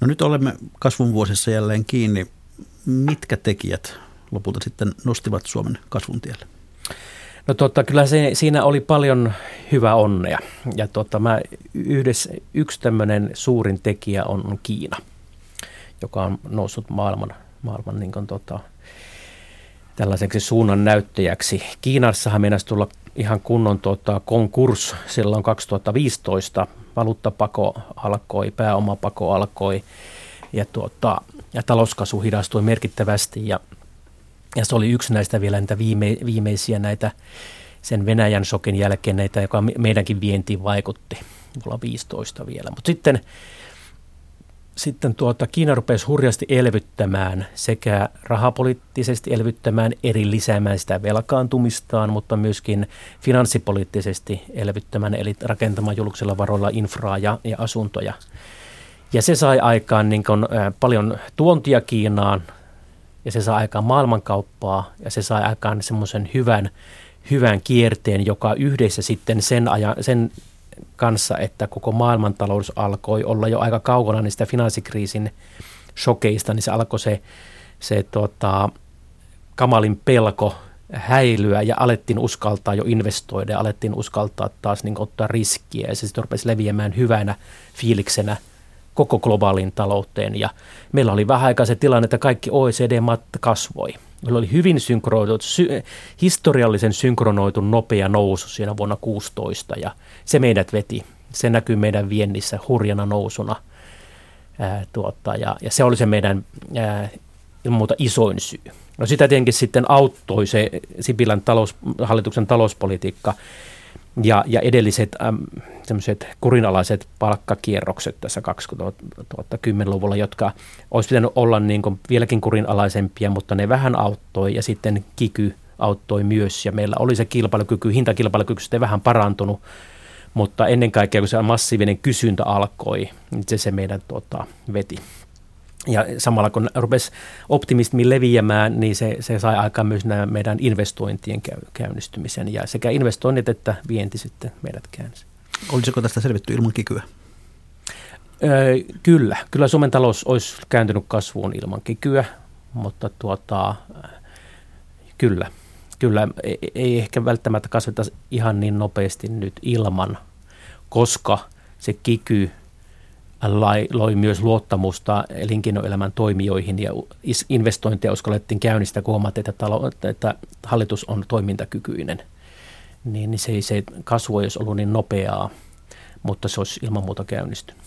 [SPEAKER 3] No nyt olemme kasvun vuosissa jälleen kiinni. Mitkä tekijät lopulta sitten nostivat Suomen kasvun tielle?
[SPEAKER 4] No totta, kyllä se, siinä oli paljon hyvää onnea. Ja totta, mä yhdessä, yksi tämmöinen suurin tekijä on Kiina – joka on noussut maailman, maailman niin kuin, tota, tällaiseksi suunnan näyttäjäksi. Kiinassahan meinasi tulla ihan kunnon tota, konkurs silloin 2015. Valuuttapako alkoi, pääomapako alkoi ja, tuota, ja talouskasvu hidastui merkittävästi ja, ja se oli yksi näistä vielä näitä viime, viimeisiä näitä sen Venäjän sokin jälkeen näitä, joka meidänkin vientiin vaikutti. Mulla 15 vielä. Mutta sitten sitten tuota, Kiina rupesi hurjasti elvyttämään sekä rahapoliittisesti elvyttämään, eri lisäämään sitä velkaantumistaan, mutta myöskin finanssipoliittisesti elvyttämään, eli rakentamaan julkisella varoilla infraa ja, ja asuntoja. Ja se sai aikaan niin kuin, äh, paljon tuontia Kiinaan, ja se sai aikaan maailmankauppaa, ja se sai aikaan semmoisen hyvän, hyvän kierteen, joka yhdessä sitten sen, ajan, sen kanssa, että koko maailmantalous alkoi olla jo aika kaukana niistä finanssikriisin shokeista, niin se alkoi se, se tota, kamalin pelko häilyä ja alettiin uskaltaa jo investoida ja alettiin uskaltaa taas niin ottaa riskiä ja se sitten rupesi leviämään hyvänä fiiliksenä koko globaalin talouteen ja meillä oli vähän aikaa se tilanne, että kaikki OECD-maat kasvoi. Meillä oli hyvin synkronoitu, sy- historiallisen synkronoitu nopea nousu siinä vuonna 16 ja se meidät veti. Se näkyy meidän viennissä hurjana nousuna. Ää, tuota, ja, ja se oli se meidän ää, muuta isoin syy. No sitä tietenkin sitten auttoi se Sipilän talous, hallituksen talouspolitiikka ja, ja edelliset äm, kurinalaiset palkkakierrokset tässä 2010-luvulla, jotka olisi pitänyt olla niin kuin vieläkin kurinalaisempia, mutta ne vähän auttoi ja sitten kiky auttoi myös ja meillä oli se kilpailukyky, hintakilpailukyky sitten vähän parantunut, mutta ennen kaikkea kun se massiivinen kysyntä alkoi, niin se, se meidän tota, veti. Ja samalla kun rupesi optimismi leviämään, niin se, se sai aikaan myös nämä meidän investointien käy, käynnistymisen. Ja sekä investoinnit että vienti sitten meidät käänsi.
[SPEAKER 3] Olisiko tästä selvitty ilman kikyä?
[SPEAKER 4] Öö, kyllä. Kyllä Suomen talous olisi kääntynyt kasvuun ilman kikyä, mutta tuota, kyllä, kyllä ei ehkä välttämättä kasveta ihan niin nopeasti nyt ilman, koska se kiky loi myös luottamusta elinkeinoelämän toimijoihin ja investointeja uskallettiin käynnistää, kun huomattiin, että, talo, että hallitus on toimintakykyinen. Niin, niin se, se kasvu ei olisi ollut niin nopeaa, mutta se olisi ilman muuta käynnistynyt.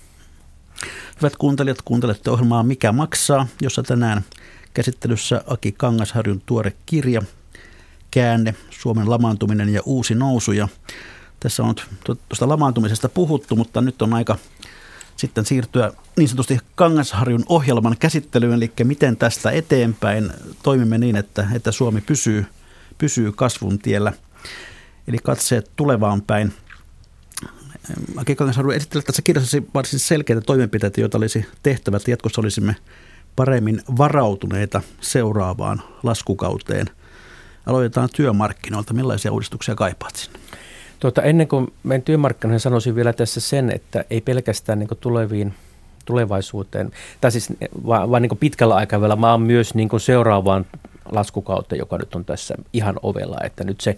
[SPEAKER 3] Hyvät kuuntelijat, kuuntelette ohjelmaa Mikä maksaa, jossa tänään käsittelyssä Aki Kangasharjun tuore kirja Käänne, Suomen lamaantuminen ja uusi nousu. Ja tässä on tuosta lamaantumisesta puhuttu, mutta nyt on aika sitten siirtyä niin sanotusti Kangasharjun ohjelman käsittelyyn, eli miten tästä eteenpäin toimimme niin, että, että Suomi pysyy, pysyy kasvun tiellä. Eli katseet tulevaan päin. Aki Kangasharju esittelee tässä kirjassa varsin selkeitä toimenpiteitä, joita olisi tehtävä, että jatkossa olisimme paremmin varautuneita seuraavaan laskukauteen. Aloitetaan työmarkkinoilta. Millaisia uudistuksia kaipaat sinne?
[SPEAKER 4] Tuota, ennen kuin menen työmarkkinoihin, sanoisin vielä tässä sen, että ei pelkästään niin tuleviin tulevaisuuteen, tai siis vaan, vaan niin pitkällä aikavälillä, vaan myös niin seuraavaan laskukauteen, joka nyt on tässä ihan ovella, että nyt se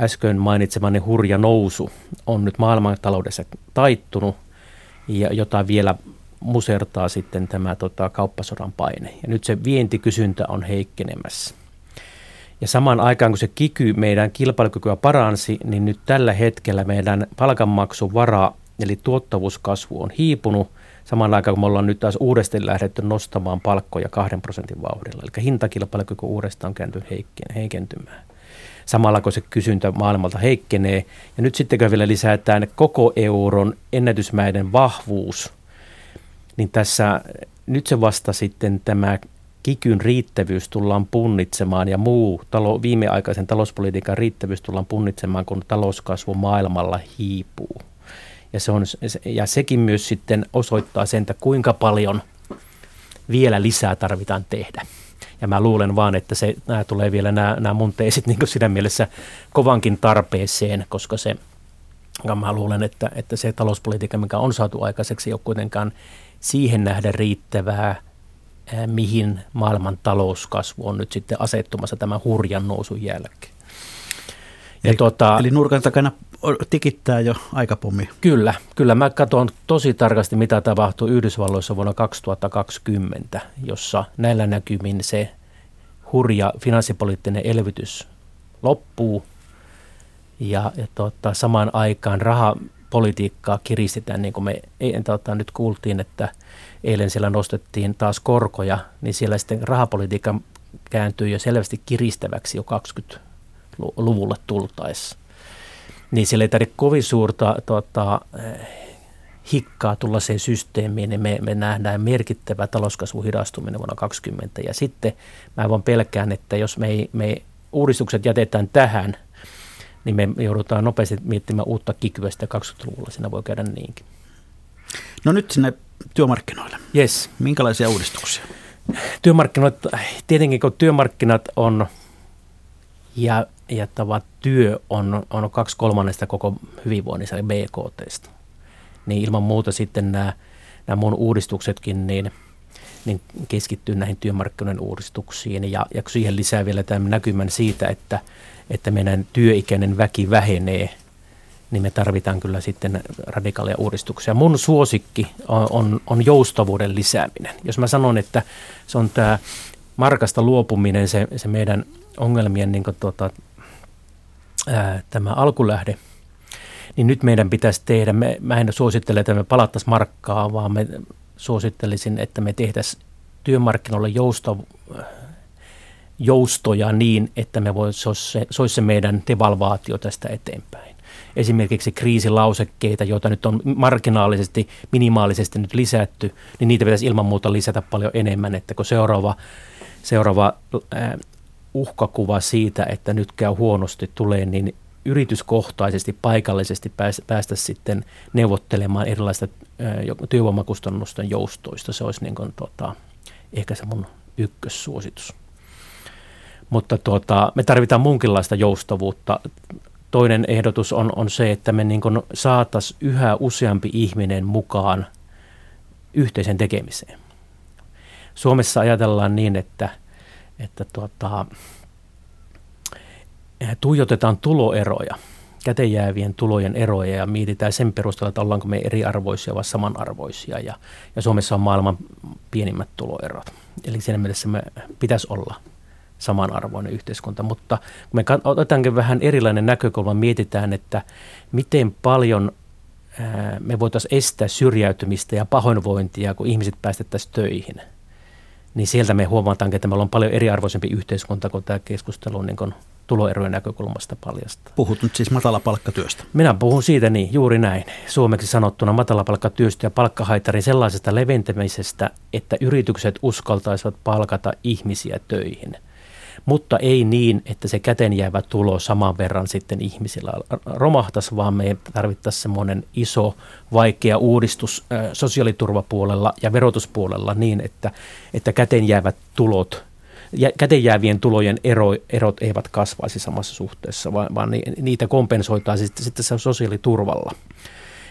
[SPEAKER 4] äsken mainitsemanne hurja nousu on nyt maailmantaloudessa taittunut, ja jota vielä musertaa sitten tämä tota, kauppasodan paine. Ja nyt se vientikysyntä on heikkenemässä. Ja samaan aikaan, kun se kiky meidän kilpailukykyä paransi, niin nyt tällä hetkellä meidän palkanmaksuvara, eli tuottavuuskasvu on hiipunut, samaan aikaan kun me ollaan nyt taas uudestaan lähdetty nostamaan palkkoja kahden prosentin vauhdilla. Eli hintakilpailukyky uudestaan kääntynyt heikentymään. Samalla kun se kysyntä maailmalta heikkenee. Ja nyt sitten kun vielä lisätään koko euron ennätysmäiden vahvuus, niin tässä nyt se vasta sitten tämä kikyn riittävyys tullaan punnitsemaan ja muu talo, viimeaikaisen talouspolitiikan riittävyys tullaan punnitsemaan, kun talouskasvu maailmalla hiipuu. Ja, se on, ja sekin myös sitten osoittaa sen, että kuinka paljon vielä lisää tarvitaan tehdä. Ja mä luulen vaan, että se, nämä tulee vielä nämä, nämä mun teesit niin siinä mielessä kovankin tarpeeseen, koska se, mä luulen, että, että se talouspolitiikka, mikä on saatu aikaiseksi, ei ole kuitenkaan siihen nähdä riittävää – mihin maailman talouskasvu on nyt sitten asettumassa tämän hurjan nousun jälkeen.
[SPEAKER 3] Ja eli, tuota, eli nurkan takana tikittää jo aikapommi.
[SPEAKER 4] Kyllä, kyllä. Mä katson tosi tarkasti, mitä tapahtui Yhdysvalloissa vuonna 2020, jossa näillä näkymin se hurja finanssipoliittinen elvytys loppuu ja, ja tuota, samaan aikaan rahapolitiikkaa kiristetään, niin kuin me ei, tuota, nyt kuultiin, että – eilen siellä nostettiin taas korkoja, niin siellä sitten rahapolitiikka kääntyi jo selvästi kiristäväksi jo 20-luvulla tultaessa. Niin siellä ei tarvitse kovin suurta tota, hikkaa tulla sen systeemiin, niin me, me nähdään merkittävä talouskasvu hidastuminen vuonna 2020. Ja sitten mä vaan pelkään, että jos me, ei, me uudistukset jätetään tähän, niin me joudutaan nopeasti miettimään uutta kikyä 20-luvulla. Siinä voi käydä niinkin.
[SPEAKER 3] No nyt sinne työmarkkinoille.
[SPEAKER 4] Yes.
[SPEAKER 3] Minkälaisia uudistuksia?
[SPEAKER 4] Työmarkkinat, tietenkin kun työmarkkinat on ja, ja tavat työ on, on kaksi kolmannesta koko hyvinvoinnissa, eli BKTstä, niin ilman muuta sitten nämä, nämä mun uudistuksetkin niin, niin keskittyy näihin työmarkkinoiden uudistuksiin ja, ja siihen lisää vielä tämän näkymän siitä, että, että meidän työikäinen väki vähenee – niin me tarvitaan kyllä sitten radikaaleja uudistuksia. Mun suosikki on, on, on joustavuuden lisääminen. Jos mä sanon, että se on tämä markasta luopuminen, se, se meidän ongelmien niin tuota, ää, tämä alkulähde, niin nyt meidän pitäisi tehdä, me, mä en suosittele, että me palattaisiin markkaa, vaan me suosittelisin, että me tehtäisiin työmarkkinoille joustav, joustoja niin, että me voisi, se olisi se, se, olisi se meidän devalvaatio tästä eteenpäin esimerkiksi kriisilausekkeita, joita nyt on marginaalisesti, minimaalisesti nyt lisätty, niin niitä pitäisi ilman muuta lisätä paljon enemmän, että kun seuraava, seuraava uhkakuva siitä, että nyt käy huonosti tulee, niin yrityskohtaisesti, paikallisesti päästä sitten neuvottelemaan erilaista työvoimakustannusten joustoista. Se olisi niin kuin, tota, ehkä se mun ykkössuositus. Mutta tuota, me tarvitaan muunkinlaista joustavuutta toinen ehdotus on, on se, että me niin saataisiin yhä useampi ihminen mukaan yhteisen tekemiseen. Suomessa ajatellaan niin, että, että tuota, tuijotetaan tuloeroja, käteenjäävien tulojen eroja ja mietitään sen perusteella, että ollaanko me eriarvoisia vai samanarvoisia. Ja, ja Suomessa on maailman pienimmät tuloerot. Eli siinä mielessä me pitäisi olla samanarvoinen yhteiskunta. Mutta kun me otetaankin vähän erilainen näkökulma, mietitään, että miten paljon me voitaisiin estää syrjäytymistä ja pahoinvointia, kun ihmiset päästettäisiin töihin. Niin sieltä me huomataan, että meillä on paljon eriarvoisempi yhteiskunta, kun tämä keskustelu niin kuin tuloerojen näkökulmasta paljasta.
[SPEAKER 3] Puhut nyt siis matalapalkkatyöstä.
[SPEAKER 4] Minä puhun siitä niin, juuri näin. Suomeksi sanottuna matalapalkkatyöstä ja palkkahaitarin sellaisesta leventämisestä, että yritykset uskaltaisivat palkata ihmisiä töihin – mutta ei niin, että se käteen jäävä tulo saman verran sitten ihmisillä romahtaisi, vaan me tarvittaisiin semmoinen iso, vaikea uudistus sosiaaliturvapuolella ja verotuspuolella niin, että, että käteen jäävät tulot käteen jäävien tulojen ero, erot eivät kasvaisi samassa suhteessa, vaan, vaan niitä kompensoitaan sitten, sitten sosiaaliturvalla.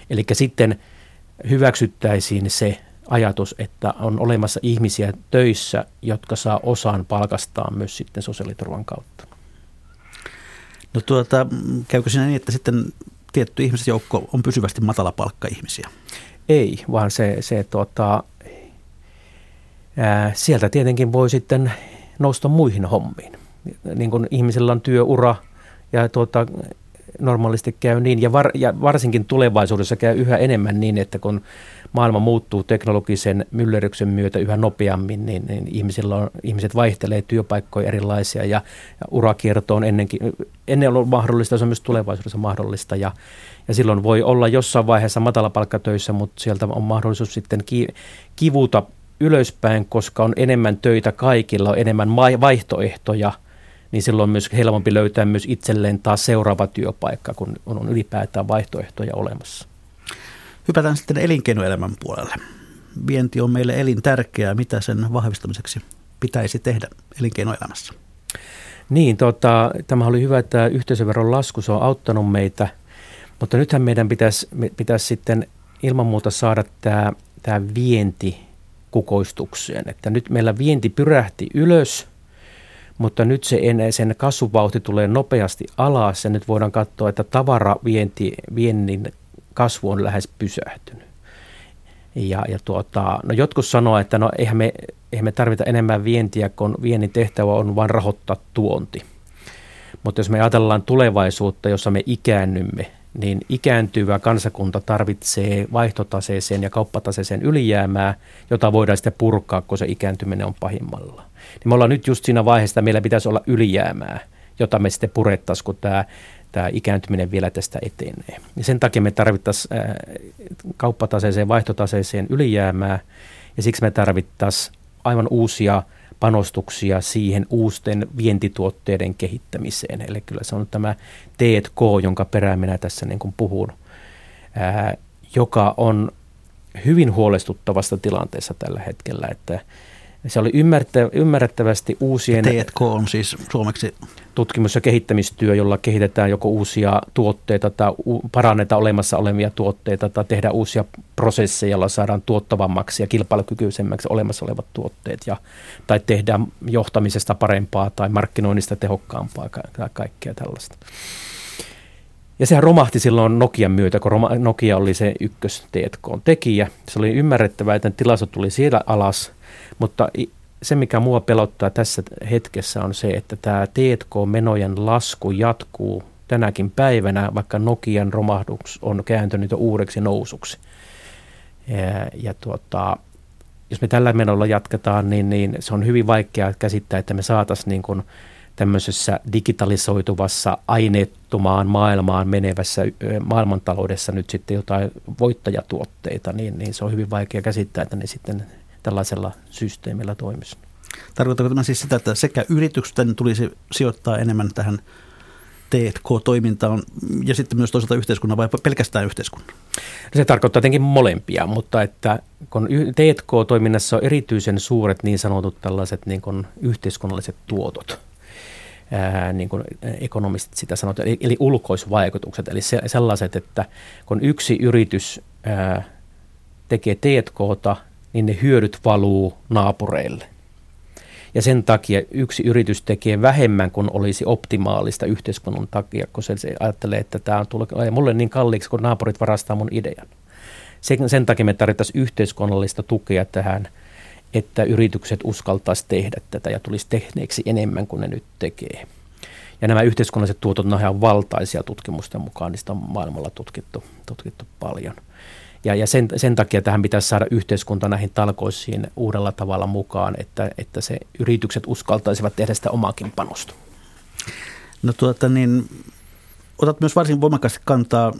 [SPEAKER 4] Eli sitten hyväksyttäisiin se ajatus, että on olemassa ihmisiä töissä, jotka saa osan palkastaan myös sitten sosiaaliturvan kautta.
[SPEAKER 3] No tuota, käykö siinä niin, että sitten tietty ihmisjoukko on pysyvästi matalapalkka-ihmisiä?
[SPEAKER 4] Ei, vaan se, se tuota, ää, sieltä tietenkin voi sitten nousta muihin hommiin. Niin kuin ihmisellä on työura ja tuota, normaalisti käy niin, ja, var, ja varsinkin tulevaisuudessa käy yhä enemmän niin, että kun maailma muuttuu teknologisen myllerryksen myötä yhä nopeammin, niin, niin ihmisillä on, ihmiset vaihtelee työpaikkoja erilaisia ja, ja urakierto on ennenkin, ennen ollut mahdollista, se on myös tulevaisuudessa mahdollista ja, ja silloin voi olla jossain vaiheessa matalapalkkatöissä, mutta sieltä on mahdollisuus sitten ki, kivuta ylöspäin, koska on enemmän töitä kaikilla, on enemmän vaihtoehtoja – niin silloin on myös helpompi löytää myös itselleen taas seuraava työpaikka, kun on ylipäätään vaihtoehtoja olemassa.
[SPEAKER 3] Hypätään sitten elinkeinoelämän puolelle. Vienti on meille elintärkeää. Mitä sen vahvistamiseksi pitäisi tehdä elinkeinoelämässä?
[SPEAKER 4] Niin, tota, tämä oli hyvä, että yhteisöveron lasku se on auttanut meitä, mutta nythän meidän pitäisi, pitäisi sitten ilman muuta saada tämä, tämä vienti kukoistukseen. Että nyt meillä vienti pyrähti ylös, mutta nyt se sen kasvuvauhti tulee nopeasti alas ja nyt voidaan katsoa, että tavaravienti, viennin kasvu on lähes pysähtynyt. Ja, ja tuota, no jotkut sanoo, että no eihän me, eihän me tarvita enemmän vientiä, kun viennin tehtävä on vain rahoittaa tuonti. Mutta jos me ajatellaan tulevaisuutta, jossa me ikäännymme, niin ikääntyvä kansakunta tarvitsee vaihtotaseeseen ja kauppataseeseen ylijäämää, jota voidaan sitten purkaa, kun se ikääntyminen on pahimmalla. Niin me ollaan nyt just siinä vaiheessa, että meillä pitäisi olla ylijäämää, jota me sitten purettaisiin, kun tämä tämä ikääntyminen vielä tästä etenee. Ja sen takia me tarvittaisiin kauppataseeseen, vaihtotaseeseen ylijäämää, ja siksi me tarvittaisiin aivan uusia panostuksia siihen uusten vientituotteiden kehittämiseen. Eli kyllä se on tämä T&K, jonka perään minä tässä niin kuin puhun, ää, joka on hyvin huolestuttavasta tilanteessa tällä hetkellä, että se oli ymmärrettävästi uusien...
[SPEAKER 3] T&K on siis suomeksi...
[SPEAKER 4] Tutkimus- ja kehittämistyö, jolla kehitetään joko uusia tuotteita tai parannetaan olemassa olevia tuotteita tai tehdään uusia prosesseja, joilla saadaan tuottavammaksi ja kilpailukykyisemmäksi olemassa olevat tuotteet. Ja, tai tehdään johtamisesta parempaa tai markkinoinnista tehokkaampaa ja kaikkea tällaista. Ja sehän romahti silloin Nokian myötä, kun Nokia oli se ykkös T&K-tekijä. Se oli ymmärrettävää, että tilasto tuli siellä alas – mutta se, mikä mua pelottaa tässä hetkessä on se, että tämä T&K-menojen lasku jatkuu tänäkin päivänä, vaikka Nokian romahdus on kääntynyt jo uudeksi nousuksi. Ja, ja tuota, jos me tällä menolla jatketaan, niin, niin se on hyvin vaikea käsittää, että me saataisiin niin tämmöisessä digitalisoituvassa aineettomaan maailmaan menevässä maailmantaloudessa nyt sitten jotain voittajatuotteita, niin, niin se on hyvin vaikea käsittää, että ne sitten tällaisella systeemillä toimisi.
[SPEAKER 3] Tarkoittaako tämä siis sitä, että sekä yritysten tulisi sijoittaa enemmän tähän T&K-toimintaan ja sitten myös toisaalta yhteiskunnan vai pelkästään yhteiskunnan?
[SPEAKER 4] Se tarkoittaa tietenkin molempia, mutta että kun T&K-toiminnassa on erityisen suuret niin sanotut tällaiset niin kuin yhteiskunnalliset tuotot, ää, niin kuin ekonomistit sitä sanotaan, eli, eli ulkoisvaikutukset, eli se, sellaiset, että kun yksi yritys ää, tekee T&Kta, niin ne hyödyt valuu naapureille. Ja sen takia yksi yritys tekee vähemmän kuin olisi optimaalista yhteiskunnan takia, kun se, ajattelee, että tämä on tullut mulle niin kalliiksi, kun naapurit varastaa mun idean. Sen, sen takia me tarvittaisiin yhteiskunnallista tukea tähän, että yritykset uskaltaisi tehdä tätä ja tulisi tehneeksi enemmän kuin ne nyt tekee. Ja nämä yhteiskunnalliset tuotot ihan valtaisia tutkimusten mukaan, niistä on maailmalla tutkittu, tutkittu paljon. Ja, ja sen, sen takia tähän pitäisi saada yhteiskunta näihin talkoisiin uudella tavalla mukaan, että, että se yritykset uskaltaisivat tehdä sitä omaakin panosta.
[SPEAKER 3] No tuota niin, otat myös varsin voimakkaasti kantaa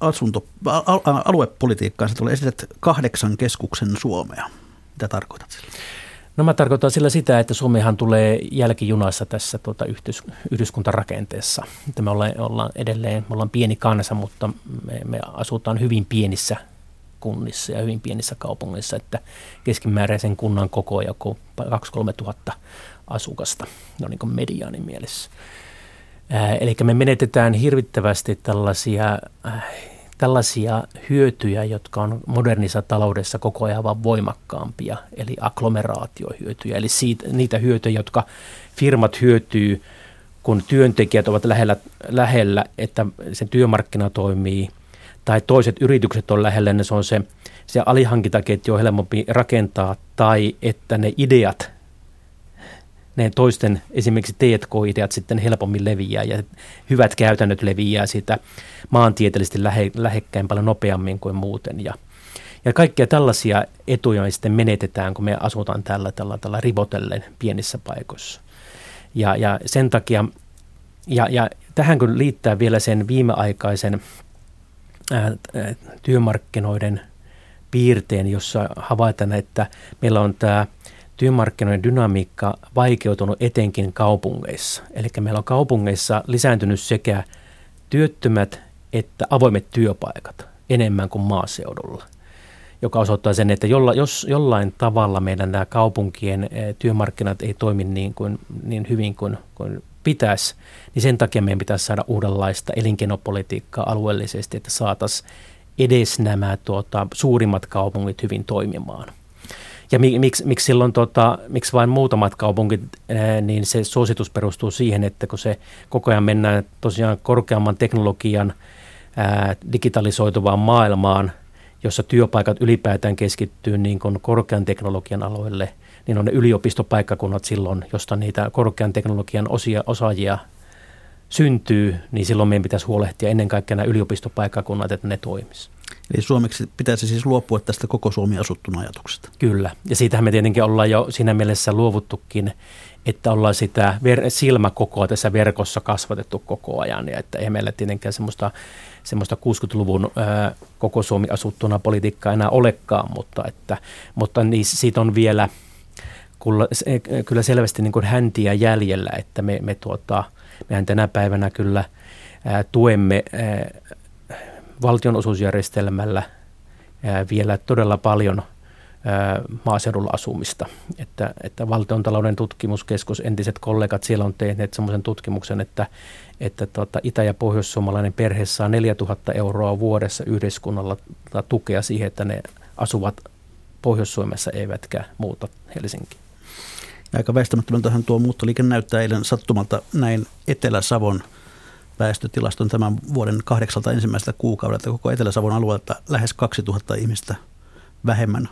[SPEAKER 3] asunto, aluepolitiikkaan. Sä tulee esität kahdeksan keskuksen Suomea. Mitä tarkoitat sillä?
[SPEAKER 4] No mä tarkoitan sillä sitä, että Suomihan tulee jälkijunassa tässä tuota yhdys, yhdyskuntarakenteessa. Että me ollaan, ollaan edelleen, me ollaan pieni kansa, mutta me, me asutaan hyvin pienissä kunnissa ja hyvin pienissä kaupungeissa, että keskimääräisen kunnan koko on joku 2-3 tuhatta asukasta, no niin kuin mediaanin mielessä. Eli me menetetään hirvittävästi tällaisia tällaisia hyötyjä, jotka on modernissa taloudessa koko ajan vaan voimakkaampia, eli agglomeraatiohyötyjä, eli siitä, niitä hyötyjä, jotka firmat hyötyy, kun työntekijät ovat lähellä, lähellä, että se työmarkkina toimii, tai toiset yritykset on lähellä, niin se on se, se alihankintaketju on helpompi rakentaa, tai että ne ideat ne toisten esimerkiksi T&K-ideat sitten helpommin leviää ja hyvät käytännöt leviää sitä maantieteellisesti lähe, lähekkäin paljon nopeammin kuin muuten. Ja, ja kaikkia tällaisia etuja sitten menetetään, kun me asutaan tällä, tällä, tällä rivotellen pienissä paikoissa. Ja, ja sen takia, ja, ja tähän kun liittää vielä sen viimeaikaisen ää, työmarkkinoiden piirteen, jossa havaitaan, että meillä on tämä työmarkkinoiden dynamiikka vaikeutunut etenkin kaupungeissa. Eli meillä on kaupungeissa lisääntynyt sekä työttömät että avoimet työpaikat enemmän kuin maaseudulla, joka osoittaa sen, että jolla, jos jollain tavalla meidän nämä kaupunkien eh, työmarkkinat ei toimi niin, kuin, niin hyvin kuin, kuin pitäisi, niin sen takia meidän pitäisi saada uudenlaista elinkeinopolitiikkaa alueellisesti, että saataisiin edes nämä tuota, suurimmat kaupungit hyvin toimimaan – ja miksi, miksi silloin, tota, miksi vain muutamat kaupungit, niin se suositus perustuu siihen, että kun se koko ajan mennään tosiaan korkeamman teknologian ää, digitalisoituvaan maailmaan, jossa työpaikat ylipäätään keskittyy niin kuin korkean teknologian aloille, niin on ne yliopistopaikkakunnat silloin, josta niitä korkean teknologian osia, osaajia syntyy, niin silloin meidän pitäisi huolehtia ennen kaikkea nämä yliopistopaikkakunnat, että ne toimisi.
[SPEAKER 3] Eli suomeksi pitäisi siis luopua tästä koko Suomi asuttuna ajatuksesta.
[SPEAKER 4] Kyllä, ja siitähän me tietenkin ollaan jo siinä mielessä luovuttukin, että ollaan sitä ver- silmäkokoa tässä verkossa kasvatettu koko ajan, ja että ei meillä tietenkään semmoista, semmoista 60-luvun ää, koko Suomi asuttuna politiikkaa enää olekaan, mutta, että, mutta niin, siitä on vielä kyllä, kyllä selvästi niin kuin häntiä jäljellä, että me, me tuota, mehän tänä päivänä kyllä ää, tuemme ää, valtionosuusjärjestelmällä vielä todella paljon maaseudulla asumista. Että, että valtiontalouden tutkimuskeskus, entiset kollegat siellä on tehneet semmoisen tutkimuksen, että, että tota, itä- ja pohjoissuomalainen perhe saa 4000 euroa vuodessa yhdyskunnalla tukea siihen, että ne asuvat Pohjois-Suomessa eivätkä muuta Helsinkiin.
[SPEAKER 3] Aika väistämättömältähän tuo muuttoliike näyttää eilen sattumalta näin Etelä-Savon väestötilaston tämän vuoden kahdeksalta ensimmäiseltä kuukaudelta koko Etelä-Savon alueelta lähes 2000 ihmistä vähemmän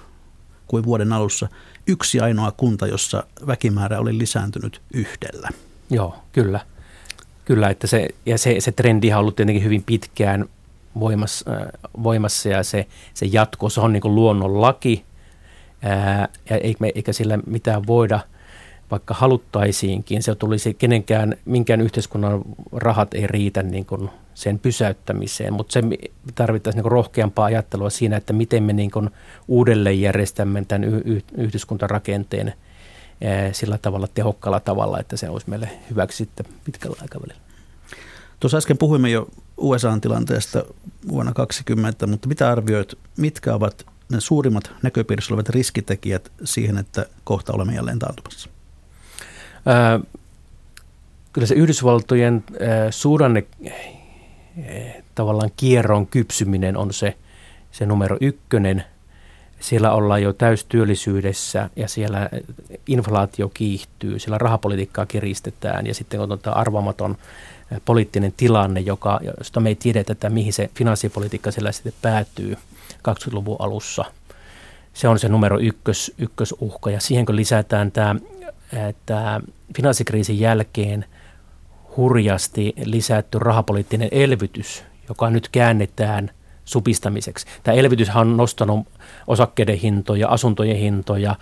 [SPEAKER 3] kuin vuoden alussa. Yksi ainoa kunta, jossa väkimäärä oli lisääntynyt yhdellä.
[SPEAKER 4] Joo, kyllä. Kyllä, että se, ja se, se trendi on ollut tietenkin hyvin pitkään voimassa, äh, voimassa ja se, se jatko, se on niin kuin luonnonlaki, ää, ja eikä, eikä sillä mitään voida – vaikka haluttaisiinkin, se tulisi kenenkään, minkään yhteiskunnan rahat ei riitä niin kuin sen pysäyttämiseen, mutta se tarvittaisiin niin kuin rohkeampaa ajattelua siinä, että miten me niin kuin uudelleen järjestämme tämän yhteiskuntarakenteen sillä tavalla tehokkaalla tavalla, että se olisi meille hyväksi sitten pitkällä aikavälillä.
[SPEAKER 3] Tuossa äsken puhuimme jo USA-tilanteesta vuonna 2020, mutta mitä arvioit, mitkä ovat ne suurimmat näköpiirissä olevat riskitekijät siihen, että kohta olemme jälleen taantumassa?
[SPEAKER 4] Kyllä se Yhdysvaltojen suhdanne tavallaan kierron kypsyminen on se, se numero ykkönen. siellä ollaan jo täystyöllisyydessä ja siellä inflaatio kiihtyy, siellä rahapolitiikkaa kiristetään ja sitten on tota arvaamaton poliittinen tilanne, joka, josta me ei tiedetä, että mihin se finanssipolitiikka siellä sitten päätyy 20-luvun alussa. Se on se numero ykkös, ykkösuhka ja siihen kun lisätään tämä, tämä finanssikriisin jälkeen hurjasti lisätty rahapoliittinen elvytys, joka nyt käännetään supistamiseksi. Tämä elvytyshän on nostanut osakkeiden hintoja, asuntojen hintoja,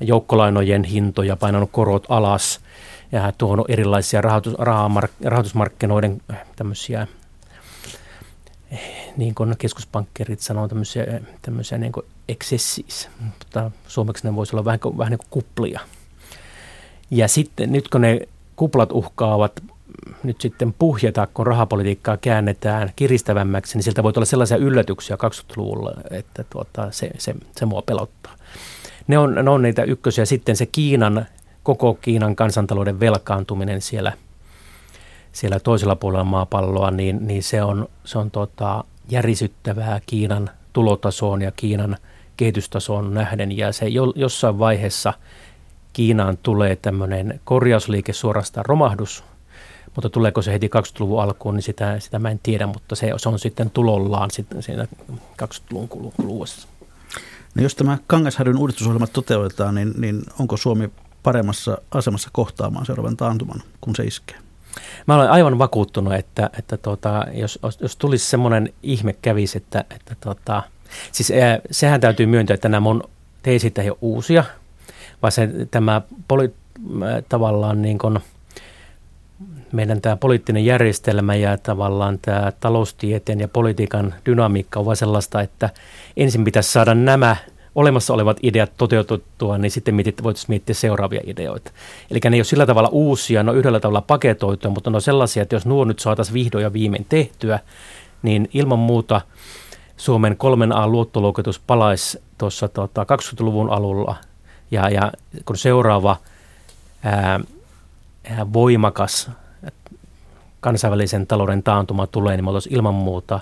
[SPEAKER 4] joukkolainojen hintoja, painanut korot alas ja tuonut erilaisia rahoitus, rahoitusmarkkinoiden tämmöisiä niin kuin keskuspankkerit sanoo, tämmöisiä, tämmöisiä niin kuin excessis, mutta suomeksi ne voisi olla vähän, vähän niin kuin kuplia. Ja sitten nyt kun ne kuplat uhkaavat nyt sitten puhjeta, kun rahapolitiikkaa käännetään kiristävämmäksi, niin siltä voi olla sellaisia yllätyksiä 20-luvulla, että tuota, se, se, se mua pelottaa. Ne on, ne on niitä ykkösiä. Sitten se Kiinan, koko Kiinan kansantalouden velkaantuminen siellä, siellä toisella puolella maapalloa, niin, niin se on, se on tota, järisyttävää Kiinan tulotasoon ja Kiinan kehitystasoon nähden. Ja se jo, jossain vaiheessa Kiinaan tulee tämmöinen korjausliike, suorastaan romahdus, mutta tuleeko se heti 20-luvun alkuun, niin sitä, sitä mä en tiedä, mutta se, se on sitten tulollaan sitten siinä 20-luvun kuluessa.
[SPEAKER 3] No jos tämä Kangasharjun uudistusohjelma toteutetaan, niin, niin onko Suomi paremmassa asemassa kohtaamaan seuraavan taantuman, kun se iskee?
[SPEAKER 4] Mä olen aivan vakuuttunut, että, että tuota, jos, jos tulisi semmoinen ihme kävisi, että, että tuota, siis sehän täytyy myöntää, että nämä mun teisit ei ole uusia, vaan se, tämä poli, tavallaan niin kuin – meidän tämä poliittinen järjestelmä ja tavallaan tämä taloustieteen ja politiikan dynamiikka on sellaista, että ensin pitäisi saada nämä olemassa olevat ideat toteutettua, niin sitten mietit, voitaisiin miettiä seuraavia ideoita. Eli ne ei ole sillä tavalla uusia, ne on yhdellä tavalla paketoitua, mutta ne on sellaisia, että jos nuo nyt saataisiin vihdoin ja viimein tehtyä, niin ilman muuta Suomen 3A-luottoluokitus palaisi tuossa tota, 20-luvun alulla, ja, ja kun seuraava ää, voimakas kansainvälisen talouden taantuma tulee, niin me oltaisiin ilman muuta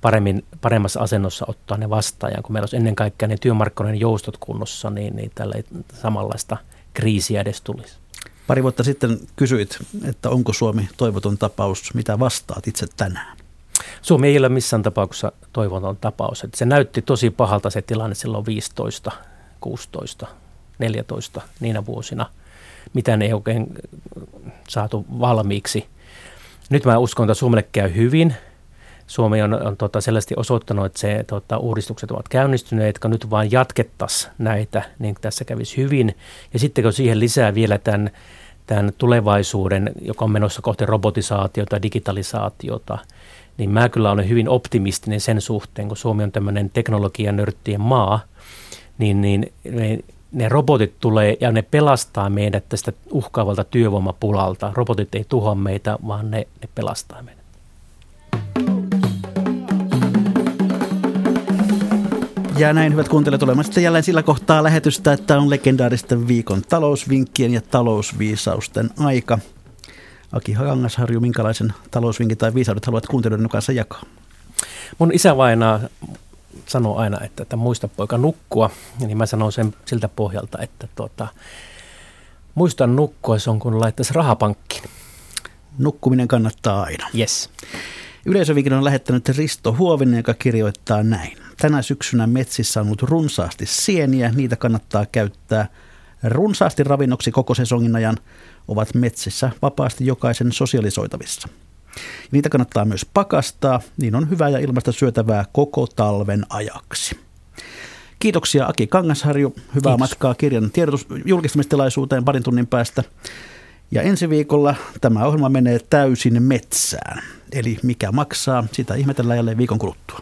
[SPEAKER 4] paremmin, paremmassa asennossa ottaa ne vastaan. Ja kun meillä olisi ennen kaikkea ne työmarkkinoiden joustot kunnossa, niin, niin tällä ei samanlaista kriisiä edes tulisi.
[SPEAKER 3] Pari vuotta sitten kysyit, että onko Suomi toivoton tapaus. Mitä vastaat itse tänään?
[SPEAKER 4] Suomi ei ole missään tapauksessa toivoton tapaus. Että se näytti tosi pahalta se tilanne silloin 15, 16, 14 niinä vuosina. Mitä ei oikein saatu valmiiksi – nyt mä uskon, että Suomelle käy hyvin. Suomi on, on tota, selvästi osoittanut, että se, tota, uudistukset ovat käynnistyneet, jotka nyt vaan jatkettaisiin näitä, niin tässä kävisi hyvin. Ja sitten kun siihen lisää vielä tämän, tämän tulevaisuuden, joka on menossa kohti robotisaatiota, digitalisaatiota, niin mä kyllä olen hyvin optimistinen sen suhteen, kun Suomi on tämmöinen teknologian nörttien maa, niin, niin ne robotit tulee ja ne pelastaa meidät tästä uhkaavalta työvoimapulalta. Robotit ei tuhoa meitä, vaan ne, ne pelastaa meidät.
[SPEAKER 3] Ja näin, hyvät kuuntelijat, olemme sitten jälleen sillä kohtaa lähetystä, että on legendaaristen viikon talousvinkkien ja talousviisausten aika. Aki Hangasharju, minkälaisen talousvinkin tai viisaudet haluat kuuntelijoiden kanssa jakaa?
[SPEAKER 4] Mun isä vainaa sanoo aina, että, että muista poika nukkua, niin mä sanon sen siltä pohjalta, että tuota, muista nukkua, se on kun laittaisi rahapankkiin.
[SPEAKER 3] Nukkuminen kannattaa aina.
[SPEAKER 4] Yes.
[SPEAKER 3] Yleisöviikin on lähettänyt Risto Huovinen, joka kirjoittaa näin. Tänä syksynä metsissä on ollut runsaasti sieniä, niitä kannattaa käyttää runsaasti ravinnoksi koko sesongin ajan, ovat metsissä vapaasti jokaisen sosialisoitavissa. Niitä kannattaa myös pakastaa, niin on hyvää ja ilmasta syötävää koko talven ajaksi. Kiitoksia Aki Kangasharju. Hyvää Kiitos. matkaa kirjan tiedotus- julkistamistilaisuuteen parin tunnin päästä. Ja ensi viikolla tämä ohjelma menee täysin metsään. Eli mikä maksaa, sitä ihmetellään jälleen viikon kuluttua.